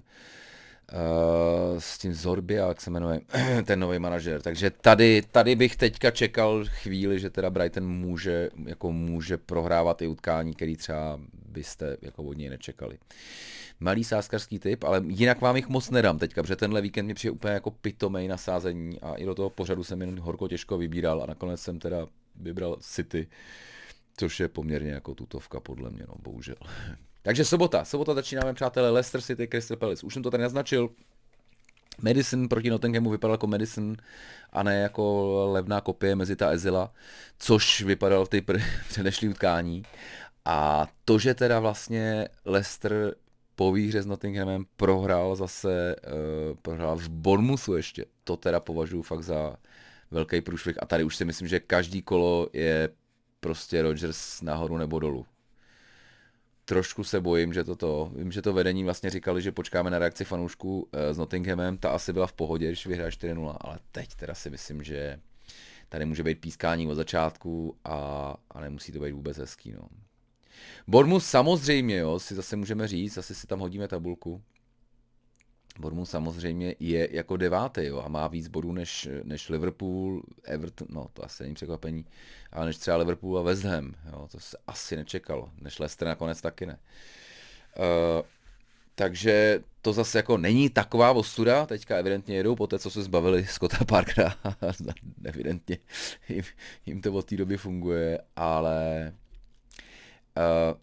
s tím Zorbia, jak se jmenuje, ten nový manažer. Takže tady, tady bych teďka čekal chvíli, že teda Brighton může, jako může prohrávat i utkání, který třeba byste jako od něj nečekali. Malý sáskarský typ, ale jinak vám jich moc nedám teďka, protože tenhle víkend mi přijde úplně jako pitomej na sázení a i do toho pořadu jsem jen horko těžko vybíral a nakonec jsem teda vybral City, což je poměrně jako tutovka podle mě, no bohužel. Takže sobota, sobota začínáme, přátelé, Leicester City, Crystal Palace. Už jsem to tady naznačil, Medicine proti Nottinghamu vypadal jako Medicine a ne jako levná kopie mezi ta Ezila, což vypadalo v té předešlý utkání. A to, že teda vlastně Leicester po výhře s Nottinghamem prohrál zase, uh, prohrál v Bournemouthu ještě, to teda považuji fakt za velký průšvih. A tady už si myslím, že každý kolo je prostě Rodgers nahoru nebo dolů trošku se bojím, že toto, vím, že to vedení vlastně říkali, že počkáme na reakci fanoušků eh, s Nottinghamem, ta asi byla v pohodě, když vyhraje 4-0, ale teď teda si myslím, že tady může být pískání od začátku a, a nemusí to být vůbec hezký. No. Bournemouth samozřejmě, jo, si zase můžeme říct, asi si tam hodíme tabulku. Bournemouth samozřejmě je jako devátý jo, a má víc bodů než, než Liverpool, Everton, no to asi není překvapení, ale než třeba Liverpool a West Ham, jo, to se asi nečekalo, než Leicester nakonec taky ne. Uh, takže to zase jako není taková ostuda, teďka evidentně jedou po té, co se zbavili Scotta Parkera, evidentně jim, jim to od té doby funguje, ale uh,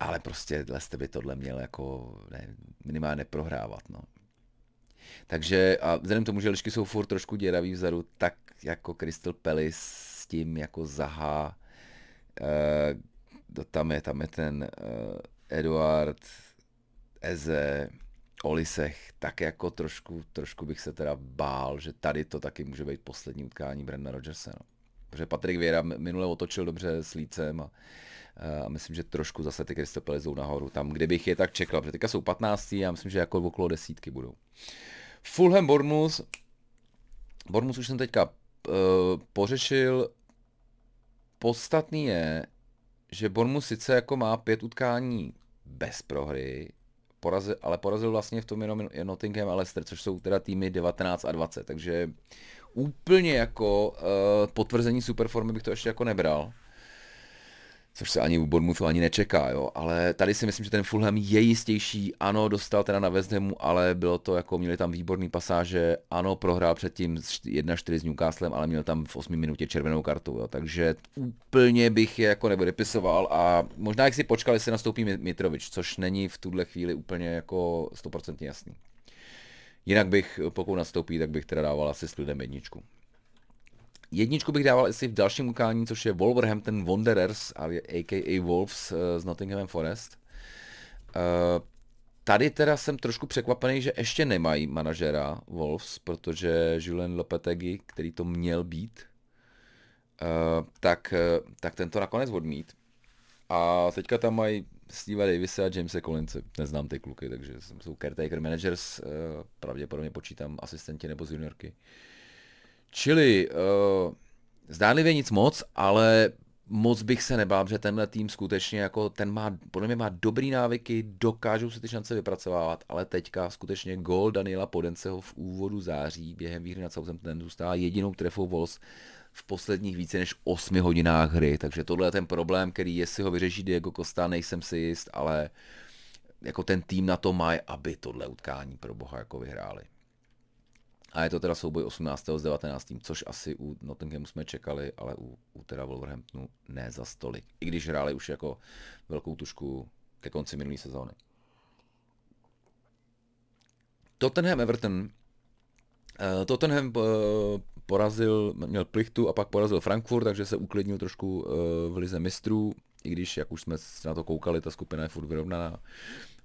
ale prostě Leicester by tohle měl jako ne, minimálně neprohrávat. No. Takže a vzhledem tomu, že lišky jsou furt trošku děravý vzadu, tak jako Crystal Palace s tím jako zahá, uh, tam, je, tam je ten uh, Eduard, Eze, Olisech, tak jako trošku, trošku bych se teda bál, že tady to taky může být poslední utkání Brenda Rodgersa. No. Protože Patrik Věra minule otočil dobře s Lícem a, a myslím, že trošku zase ty Crystal Palace nahoru, tam, kde bych je tak čekal, protože teďka jsou 15. a myslím, že jako okolo desítky budou. Fulham Bournemouth. Bournemouth už jsem teďka uh, pořešil. Podstatný je, že Bournemouth sice jako má pět utkání bez prohry, porazil, ale porazil vlastně v tom jenom Nottingham a Leicester, což jsou teda týmy 19 a 20, takže úplně jako uh, potvrzení superformy bych to ještě jako nebral což se ani u Bournemouthu ani nečeká, jo. Ale tady si myslím, že ten Fulham je jistější, ano, dostal teda na West Hamu, ale bylo to jako, měli tam výborný pasáže, ano, prohrál předtím 1-4 s Newcastlem, ale měl tam v 8 minutě červenou kartu, jo. takže úplně bych je jako nevydepisoval a možná jak si počkal, jestli nastoupí Mitrovič, což není v tuhle chvíli úplně jako 100% jasný. Jinak bych, pokud nastoupí, tak bych teda dával asi s lidem jedničku. Jedničku bych dával asi v dalším utkání, což je Wolverhampton Wanderers, a.k.a. Wolves eh, z Nottingham Forest. Uh, tady teda jsem trošku překvapený, že ještě nemají manažera Wolves, protože Julien Lopetegui, který to měl být, uh, tak, tak tento nakonec odmít. A teďka tam mají Steve Davise a Jamesa Collinse. Neznám ty kluky, takže jsou caretaker managers, pravděpodobně počítám asistenti nebo z juniorky. Uh, Čili uh, zdánlivě nic moc, ale moc bych se nebál, že tenhle tým skutečně jako ten má, podle mě má dobrý návyky, dokážou si ty šance vypracovávat, ale teďka skutečně gol Daniela Podenceho v úvodu září během výhry nad Southamptonem zůstává jedinou trefou Wolves v posledních více než 8 hodinách hry, takže tohle je ten problém, který jestli ho vyřeší Diego Costa, nejsem si jist, ale jako ten tým na to má, aby tohle utkání pro boha jako vyhráli. A je to teda souboj 18. s 19. což asi u Nottinghamu jsme čekali, ale u, u teda Wolverhamptonu ne za stolik. I když hráli už jako velkou tušku ke konci minulé sezóny. Tottenham Everton. Uh, Tottenham uh, porazil, měl plichtu a pak porazil Frankfurt, takže se uklidnil trošku uh, v lize mistrů, i když, jak už jsme na to koukali, ta skupina je furt vyrovnaná.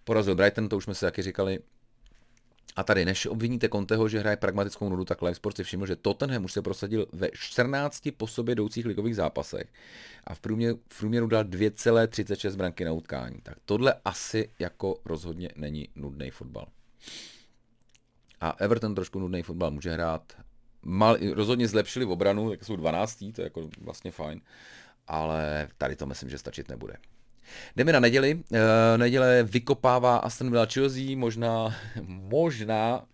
Porazil Brighton, to už jsme si taky říkali, a tady, než obviníte Conteho, že hraje pragmatickou nudu, tak Live Sports si všiml, že Tottenham už se prosadil ve 14 po sobě jdoucích ligových zápasech a v průměru, v průměru dal 2,36 branky na utkání. Tak tohle asi jako rozhodně není nudný fotbal. A Everton trošku nudný fotbal může hrát. Mal, rozhodně zlepšili v obranu, tak jsou 12, to je jako vlastně fajn, ale tady to myslím, že stačit nebude. Jdeme na neděli. Uh, neděle vykopává Aston Villa Chelsea, možná, možná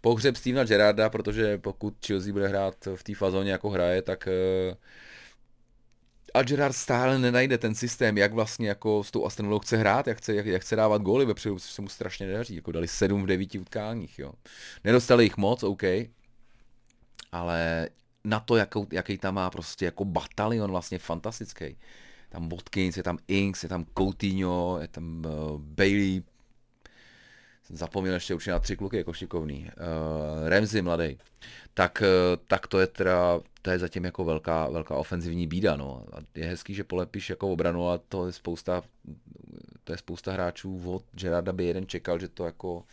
pohřeb Stevena Gerarda, protože pokud Chelsea bude hrát v té fazóně, jako hraje, tak uh, a Gerard stále nenajde ten systém, jak vlastně jako s tou Aston Villa chce hrát, jak chce, jak, jak chce dávat góly vepředu, což se mu strašně nedaří, jako dali sedm v devíti utkáních, jo. Nedostali jich moc, OK, ale na to, jakou, jaký tam má prostě jako batalion vlastně fantastický tam Watkins, je tam Inks, je tam Coutinho, je tam uh, Bailey, jsem zapomněl ještě určitě na tři kluky jako šikovný, uh, Ramsey mladý, tak, uh, tak to je teda, to je zatím jako velká, velká ofenzivní bída, no. A je hezký, že polepíš jako obranu a to je spousta, to je spousta hráčů od Gerarda by jeden čekal, že to jako,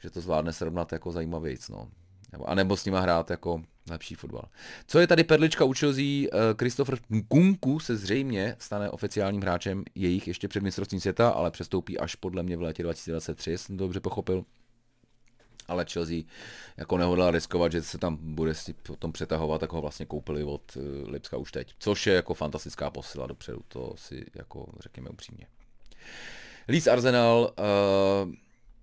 že to zvládne srovnat jako zajímavějc, no. A nebo s nima hrát jako lepší fotbal. Co je tady perlička u Chelsea, Christopher Kunku se zřejmě stane oficiálním hráčem jejich ještě před mistrovstvím světa, ale přestoupí až podle mě v létě 2023, jsem to dobře pochopil. Ale Chelsea jako nehodlá riskovat, že se tam bude si potom přetahovat, tak ho vlastně koupili od eh, Lipska už teď. Což je jako fantastická posila dopředu, to si jako řekněme upřímně. Leeds Arsenal, uh,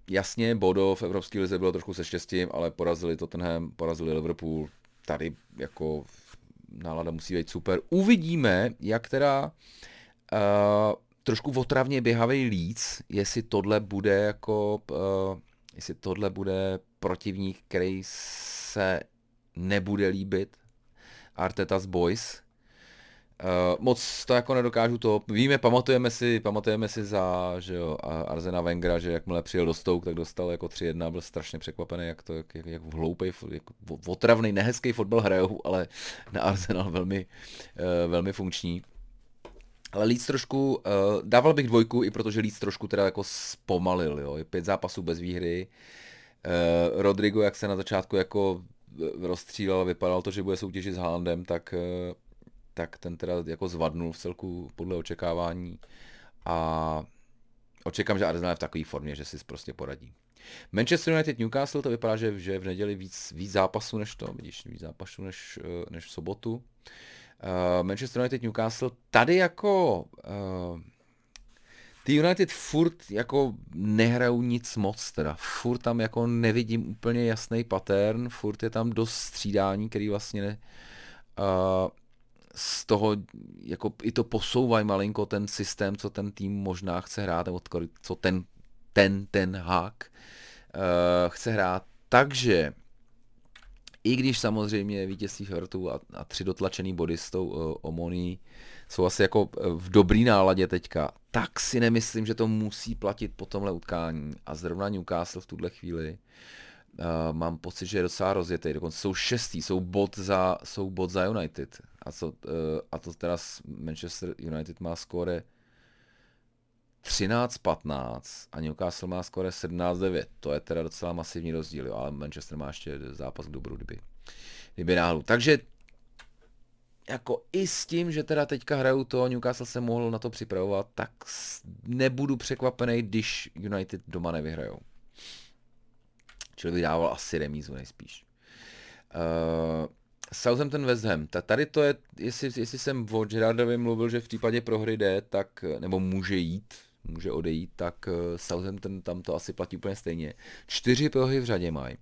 jasně, Bodo v Evropské lize bylo trošku se štěstím, ale porazili Tottenham, porazili Liverpool, tady jako nálada musí být super. Uvidíme, jak teda uh, trošku otravně běhavý líc, jestli tohle bude jako, uh, jestli tohle bude protivník, který se nebude líbit Arteta's Boys, Uh, moc to jako nedokážu to. Víme, pamatujeme si, pamatujeme si za že jo, Arzena Wengera, že jakmile přijel do Stouk, tak dostal jako 3-1, byl strašně překvapený, jak to, jak, jak, jak hloupej, jak otravný, nehezký fotbal hrajou, ale na Arsenal velmi, uh, velmi funkční. Ale Leeds trošku, uh, dával bych dvojku, i protože Leeds trošku teda jako zpomalil, jo. Je pět zápasů bez výhry. Uh, Rodrigo, jak se na začátku jako rozstřílel, vypadalo to, že bude soutěžit s Haalandem, tak uh, tak ten teda jako zvadnul v celku podle očekávání a očekám, že Arsenal je v takové formě, že si prostě poradí. Manchester United Newcastle to vypadá, že, že v neděli víc, víc zápasů než to, vidíš, víc zápasů než, eh, než v sobotu. Uh, Manchester United Newcastle tady jako uh, ty United furt jako nehrajou nic moc teda. Furt tam jako nevidím úplně jasný pattern, furt je tam dost střídání, který vlastně ne, uh, z toho jako i to posouvají malinko ten systém, co ten tým možná chce hrát, nebo co ten, ten, ten hák uh, chce hrát. Takže i když samozřejmě vítězství Hertu a, a tři dotlačený body s tou uh, Omoní jsou asi jako eh, v dobrý náladě teďka, tak si nemyslím, že to musí platit po tomhle utkání. A zrovna Newcastle v tuhle chvíli uh, mám pocit, že je docela rozjetý. Dokonce jsou šestý, jsou bod za, jsou bod za United. A, co, uh, a to teda Manchester United má skóre 13-15 a Newcastle má skoro 17-9. To je teda docela masivní rozdíl, jo, ale Manchester má ještě zápas k dobru, kdyby, kdyby náhodou. Takže jako i s tím, že teda teďka hrajou to, Newcastle se mohl na to připravovat, tak nebudu překvapený, když United doma nevyhrajou. Čili by dával asi remízu nejspíš. Uh, Southampton West Ham. Tady to je, jestli, jestli jsem o Gerardovi mluvil, že v případě prohry jde, tak, nebo může jít, může odejít, tak eh, Southampton tam to asi platí úplně stejně. Čtyři prohry v řadě mají.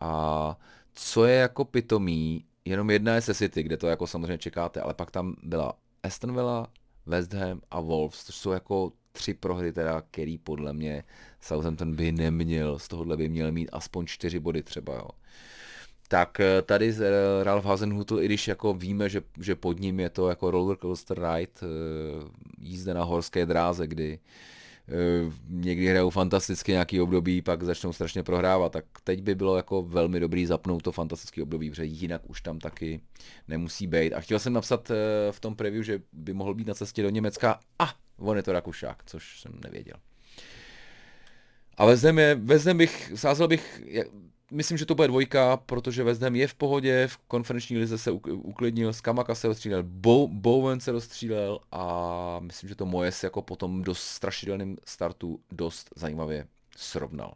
A co je jako pitomý, jenom jedna je se City, kde to jako samozřejmě čekáte, ale pak tam byla Aston Villa, West Ham a Wolves, což jsou jako tři prohry teda, který podle mě Southampton by neměl, z tohohle by měl mít aspoň čtyři body třeba, jo. Tak eh, tady eh, Ralph Hasenhutl, i když jako víme, že, že pod ním je to jako roller coaster ride, jízda na horské dráze, kdy Eh, někdy hrajou fantasticky nějaký období, pak začnou strašně prohrávat, tak teď by bylo jako velmi dobrý zapnout to fantastické období, protože jinak už tam taky nemusí být. A chtěl jsem napsat eh, v tom preview, že by mohl být na cestě do Německa a on je to Rakušák, což jsem nevěděl. A vezem, je, vezem bych, sázel bych, myslím, že to bude dvojka, protože West Ham je v pohodě, v konferenční lize se uklidnil, Skamaka se rozstřílel, Bo, Bowen se rozstřílel a myslím, že to Mojes jako potom dost strašidelným startu dost zajímavě srovnal.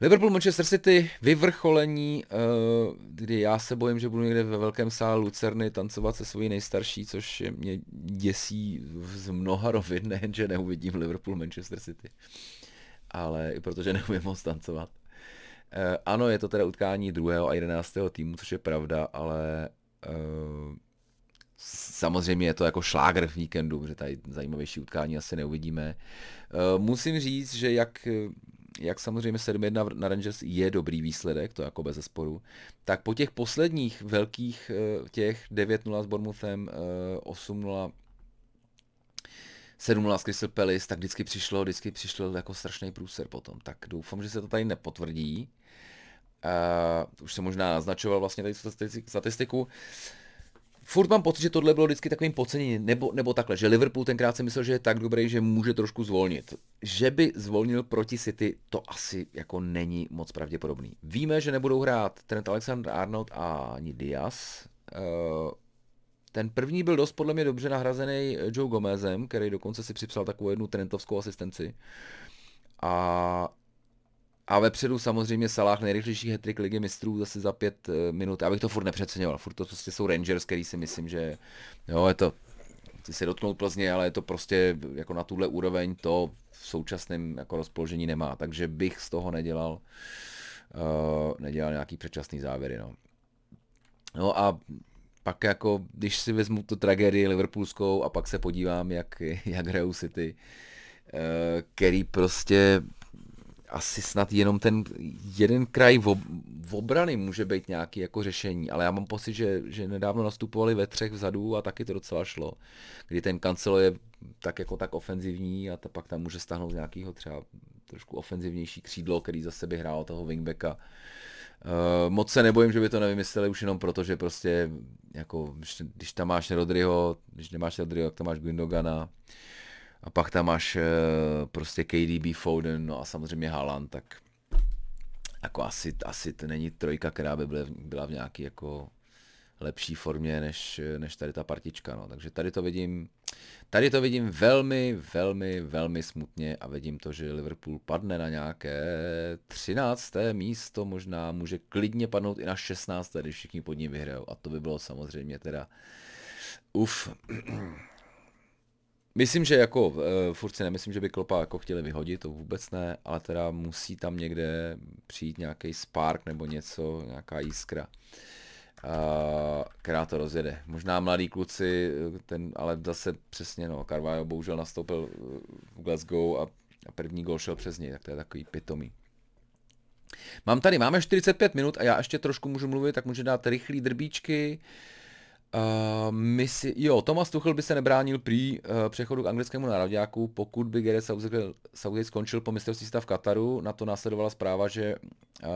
Liverpool Manchester City, vyvrcholení, eh, kdy já se bojím, že budu někde ve velkém sále Lucerny tancovat se svojí nejstarší, což mě děsí z mnoha rovin, nejen, že neuvidím Liverpool Manchester City ale i protože neumím moc tancovat. Uh, ano, je to teda utkání druhého a jedenáctého týmu, což je pravda, ale uh, samozřejmě je to jako šlágr v víkendu, protože tady zajímavější utkání asi neuvidíme. Uh, musím říct, že jak, jak samozřejmě 7-1 na Rangers je dobrý výsledek, to jako bez zesporu, tak po těch posledních velkých těch 9-0 s Bournemouthem, 8-0 7 z Crystal Palace, tak vždycky přišlo, vždycky přišlo jako strašný průser potom. Tak doufám, že se to tady nepotvrdí. Uh, už jsem možná naznačoval vlastně tady statistiku. Furt mám pocit, že tohle bylo vždycky takovým podceněním, nebo, nebo takhle, že Liverpool tenkrát si myslel, že je tak dobrý, že může trošku zvolnit. Že by zvolnil proti City, to asi jako není moc pravděpodobný. Víme, že nebudou hrát Trent Alexander-Arnold a ani Diaz. Uh, ten první byl dost podle mě dobře nahrazený Joe Gomezem, který dokonce si připsal takovou jednu trentovskou asistenci. A, a vepředu samozřejmě Salah nejrychlejší hetrik ligy mistrů zase za pět eh, minut. Já bych to furt nepřeceňoval. Furt to prostě jsou Rangers, který si myslím, že jo, je to chci se dotknout Plzně, ale je to prostě jako na tuhle úroveň to v současném jako rozpoložení nemá, takže bych z toho nedělal uh, nedělal nějaký předčasný závěry, no. No a pak jako, když si vezmu tu tragédii liverpoolskou a pak se podívám, jak, jak hrajou City, eh, který prostě asi snad jenom ten jeden kraj v, obrany může být nějaký jako řešení, ale já mám pocit, že, že nedávno nastupovali ve třech vzadu a taky to docela šlo, kdy ten kancelo je tak jako tak ofenzivní a to pak tam může stáhnout nějakého třeba trošku ofenzivnější křídlo, který zase by hrál toho wingbacka. Uh, moc se nebojím, že by to nevymysleli už jenom proto, že prostě jako, když tam máš Rodryho, když nemáš Rodryho, tak tam máš Gündogana a pak tam máš uh, prostě KDB, Foden, no a samozřejmě Haaland, tak jako asi, asi to není trojka, která by byla, byla v nějaký jako lepší formě než, než tady ta partička. No. Takže tady to vidím, tady to vidím velmi, velmi, velmi smutně a vidím to, že Liverpool padne na nějaké 13. místo, možná může klidně padnout i na 16. když všichni pod ním vyhrajou. A to by bylo samozřejmě teda uf. Myslím, že jako uh, furt si nemyslím, že by Klopa jako chtěli vyhodit, to vůbec ne, ale teda musí tam někde přijít nějaký spark nebo něco, nějaká jiskra, uh, která to rozjede. Možná mladí kluci, ten, ale zase přesně, no, Carvalho bohužel nastoupil v Glasgow a, a první gol šel přes něj, tak to je takový pitomý. Mám tady, máme 45 minut a já ještě trošku můžu mluvit, tak můžu dát rychlý drbíčky. Uh, misi, jo, Thomas Tuchel by se nebránil prý uh, přechodu k anglickému národňáku, pokud by Gareth Southgate, skončil po mistrovství stav v Kataru. Na to následovala zpráva, že uh,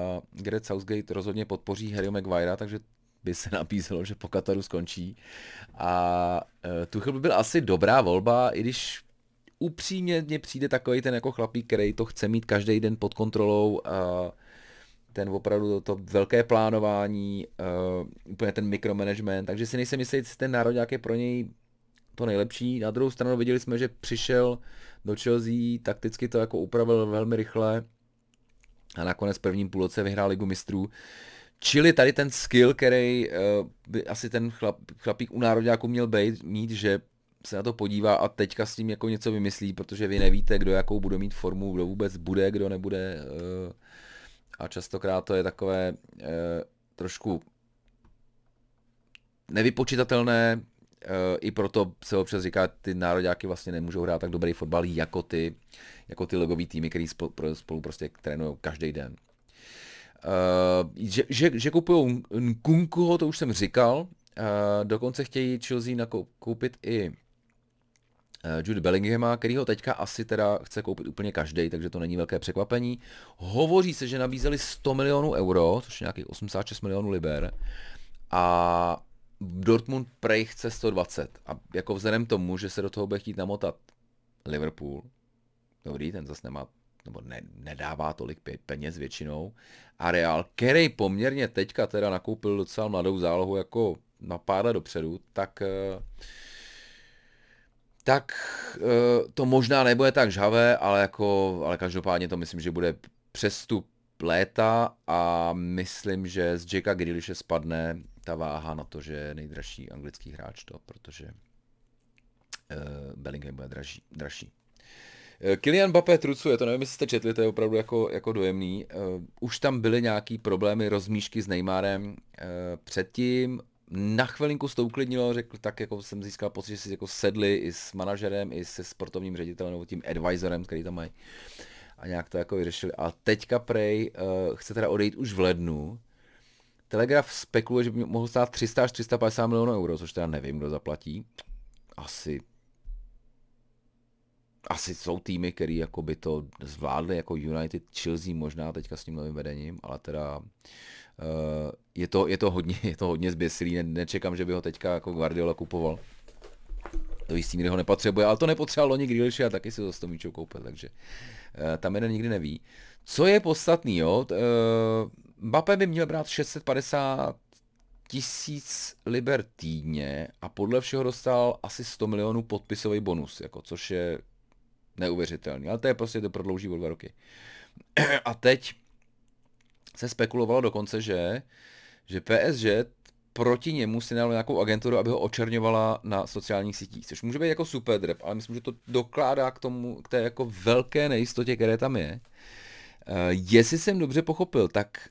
Gareth Southgate rozhodně podpoří Harryho Maguirea, takže by se nabízelo, že po Kataru skončí. A uh, Tuchel by byl asi dobrá volba, i když upřímně mně přijde takový ten jako chlapík, který to chce mít každý den pod kontrolou. Uh, ten opravdu to, to velké plánování, uh, úplně ten mikromanagement, takže si nejsem jistý, jestli ten národ je pro něj to nejlepší. Na druhou stranu viděli jsme, že přišel do Chelsea, takticky to jako upravil velmi rychle a nakonec v prvním půlroce vyhrál ligu mistrů. Čili tady ten skill, který uh, by asi ten chlap, chlapík u národňáku měl být, mít, že se na to podívá a teďka s tím jako něco vymyslí, protože vy nevíte, kdo jakou bude mít formu, kdo vůbec bude, kdo nebude. Uh, a častokrát to je takové e, trošku nevypočitatelné, i proto se občas říká, ty nároďáky vlastně nemůžou hrát tak dobrý fotbal jako ty, jako ty logový týmy, který spolu, spolu prostě trénují každý den. Uh, že, že, že kupují Nkunkuho, to už jsem říkal, uh, dokonce chtějí Chelsea nakoupit i Eh, Jude Bellinghama, který ho teďka asi teda chce koupit úplně každý, takže to není velké překvapení. Hovoří se, že nabízeli 100 milionů euro, což je nějakých 86 milionů liber. A Dortmund prej chce 120. A jako vzhledem tomu, že se do toho bude chtít namotat Liverpool, dobrý, ten zase nemá, nebo ne, nedává tolik peněz většinou, a Real, který poměrně teďka teda nakoupil docela mladou zálohu jako na pár let dopředu, tak uh, tak eh, to možná nebude tak žhavé, ale, jako, ale každopádně to myslím, že bude přestup léta a myslím, že z Jacka Grealishe spadne ta váha na to, že je nejdražší anglický hráč to, protože uh, Bellingham bude dražší, dražší. Uh, Kylian Mbappé trucuje, to nevím, jestli jste četli, to je opravdu jako, jako dojemný. Uh, už tam byly nějaký problémy, rozmíšky s Neymarem uh, předtím, na chvilinku to uklidnilo, řekl, tak jako jsem získal pocit, že si jako sedli i s manažerem, i se sportovním ředitelem, nebo tím advisorem, který tam mají. A nějak to jako vyřešili. A teďka Prej uh, chce teda odejít už v lednu. Telegraf spekuluje, že by mohl stát 300 až 350 milionů euro, což teda nevím, kdo zaplatí. Asi asi jsou týmy, které jako by to zvládly, jako United, Chelsea možná teďka s tím novým vedením, ale teda uh, je, to, je, to hodně, je to hodně zběsilý, ne, nečekám, že by ho teďka jako Guardiola kupoval. Do jistý míry ho nepotřebuje, ale to nepotřeboval loni Grealish a taky si to s tom koupil, takže uh, tam jeden nikdy neví. Co je podstatný, jo? Uh, Mbappé by měl brát 650 tisíc liber týdně a podle všeho dostal asi 100 milionů podpisový bonus, jako, což je neuvěřitelný, ale to je prostě to prodlouží o dva roky. A teď se spekulovalo dokonce, že, že PSG proti němu si najalo nějakou agenturu, aby ho očerňovala na sociálních sítích, což může být jako super drep, ale myslím, že to dokládá k tomu, k té jako velké nejistotě, které tam je. Uh, jestli jsem dobře pochopil, tak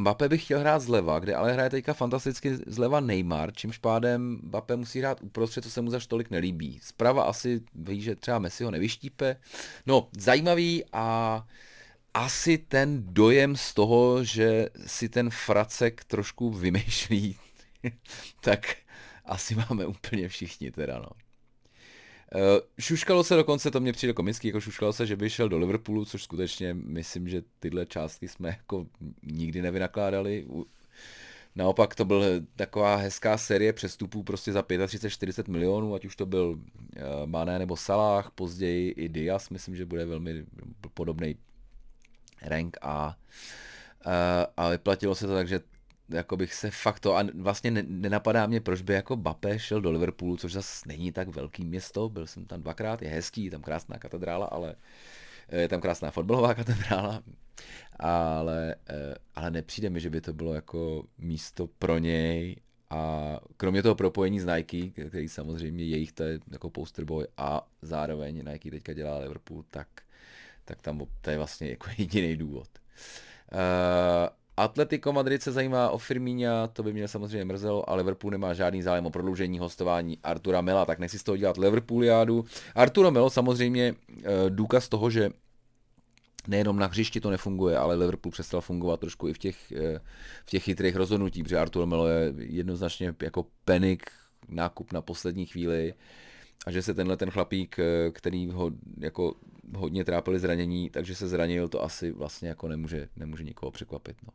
Mbappé by chtěl hrát zleva, kde ale hraje teďka fantasticky zleva Neymar, čímž pádem Mbappé musí hrát uprostřed, co se mu zaž tolik nelíbí. Zprava asi ví, že třeba Messi ho nevyštípe. No, zajímavý a asi ten dojem z toho, že si ten fracek trošku vymýšlí, tak asi máme úplně všichni teda, no. Uh, šuškalo se dokonce, to mě přijde komický, jako šuškalo se, že by šel do Liverpoolu, což skutečně myslím, že tyhle částky jsme jako nikdy nevynakládali. Naopak to byl taková hezká série přestupů prostě za 35-40 milionů, ať už to byl uh, Mané nebo Salah, později i Diaz, myslím, že bude velmi podobný rank a, uh, a vyplatilo se to tak, že jako bych se fakt to, a vlastně nenapadá mě, proč by jako Bape šel do Liverpoolu, což zase není tak velký město, byl jsem tam dvakrát, je hezký, je tam krásná katedrála, ale je tam krásná fotbalová katedrála, ale, ale nepřijde mi, že by to bylo jako místo pro něj A kromě toho propojení s Nike, který samozřejmě jejich to je jako poster boy a zároveň Nike teďka dělá Liverpool, tak, tak tam to je vlastně jako jediný důvod. Uh, Atletico Madrid se zajímá o Firmíňa, to by mě samozřejmě mrzelo, a Liverpool nemá žádný zájem o prodloužení hostování Artura Mela, tak nechci z toho dělat Liverpooliádu. Arturo Melo samozřejmě uh, důkaz toho, že nejenom na hřišti to nefunguje, ale Liverpool přestal fungovat trošku i v těch, eh, v těch chytrých rozhodnutích, protože Artur Melo je jednoznačně jako penik, nákup na poslední chvíli a že se tenhle ten chlapík, eh, který ho jako hodně trápili zranění, takže se zranil, to asi vlastně jako nemůže, nemůže nikoho překvapit. No.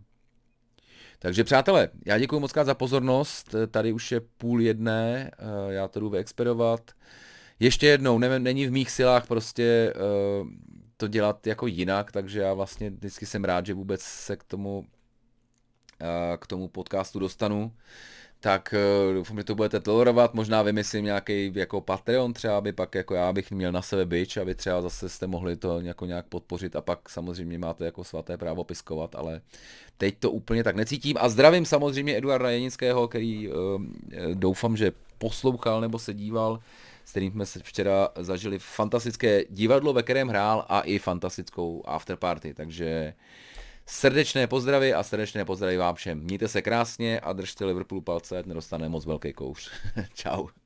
Takže přátelé, já děkuji moc za pozornost, tady už je půl jedné, eh, já to jdu vyexperovat. Ještě jednou, ne, není v mých silách prostě to dělat jako jinak, takže já vlastně vždycky jsem rád, že vůbec se k tomu, eh, k tomu podcastu dostanu. Tak eh, doufám, že to budete tolerovat, možná vymyslím nějaký jako Patreon třeba, aby pak jako já bych měl na sebe byč, aby třeba zase jste mohli to jako nějak podpořit a pak samozřejmě máte jako svaté právo piskovat, ale teď to úplně tak necítím. A zdravím samozřejmě Eduarda Jenického, který uh, doufám, že poslouchal nebo se díval s kterým jsme se včera zažili fantastické divadlo, ve kterém hrál a i fantastickou afterparty, takže srdečné pozdravy a srdečné pozdravy vám všem. Mějte se krásně a držte Liverpoolu palce, ať nedostane moc velký kouř. Ciao.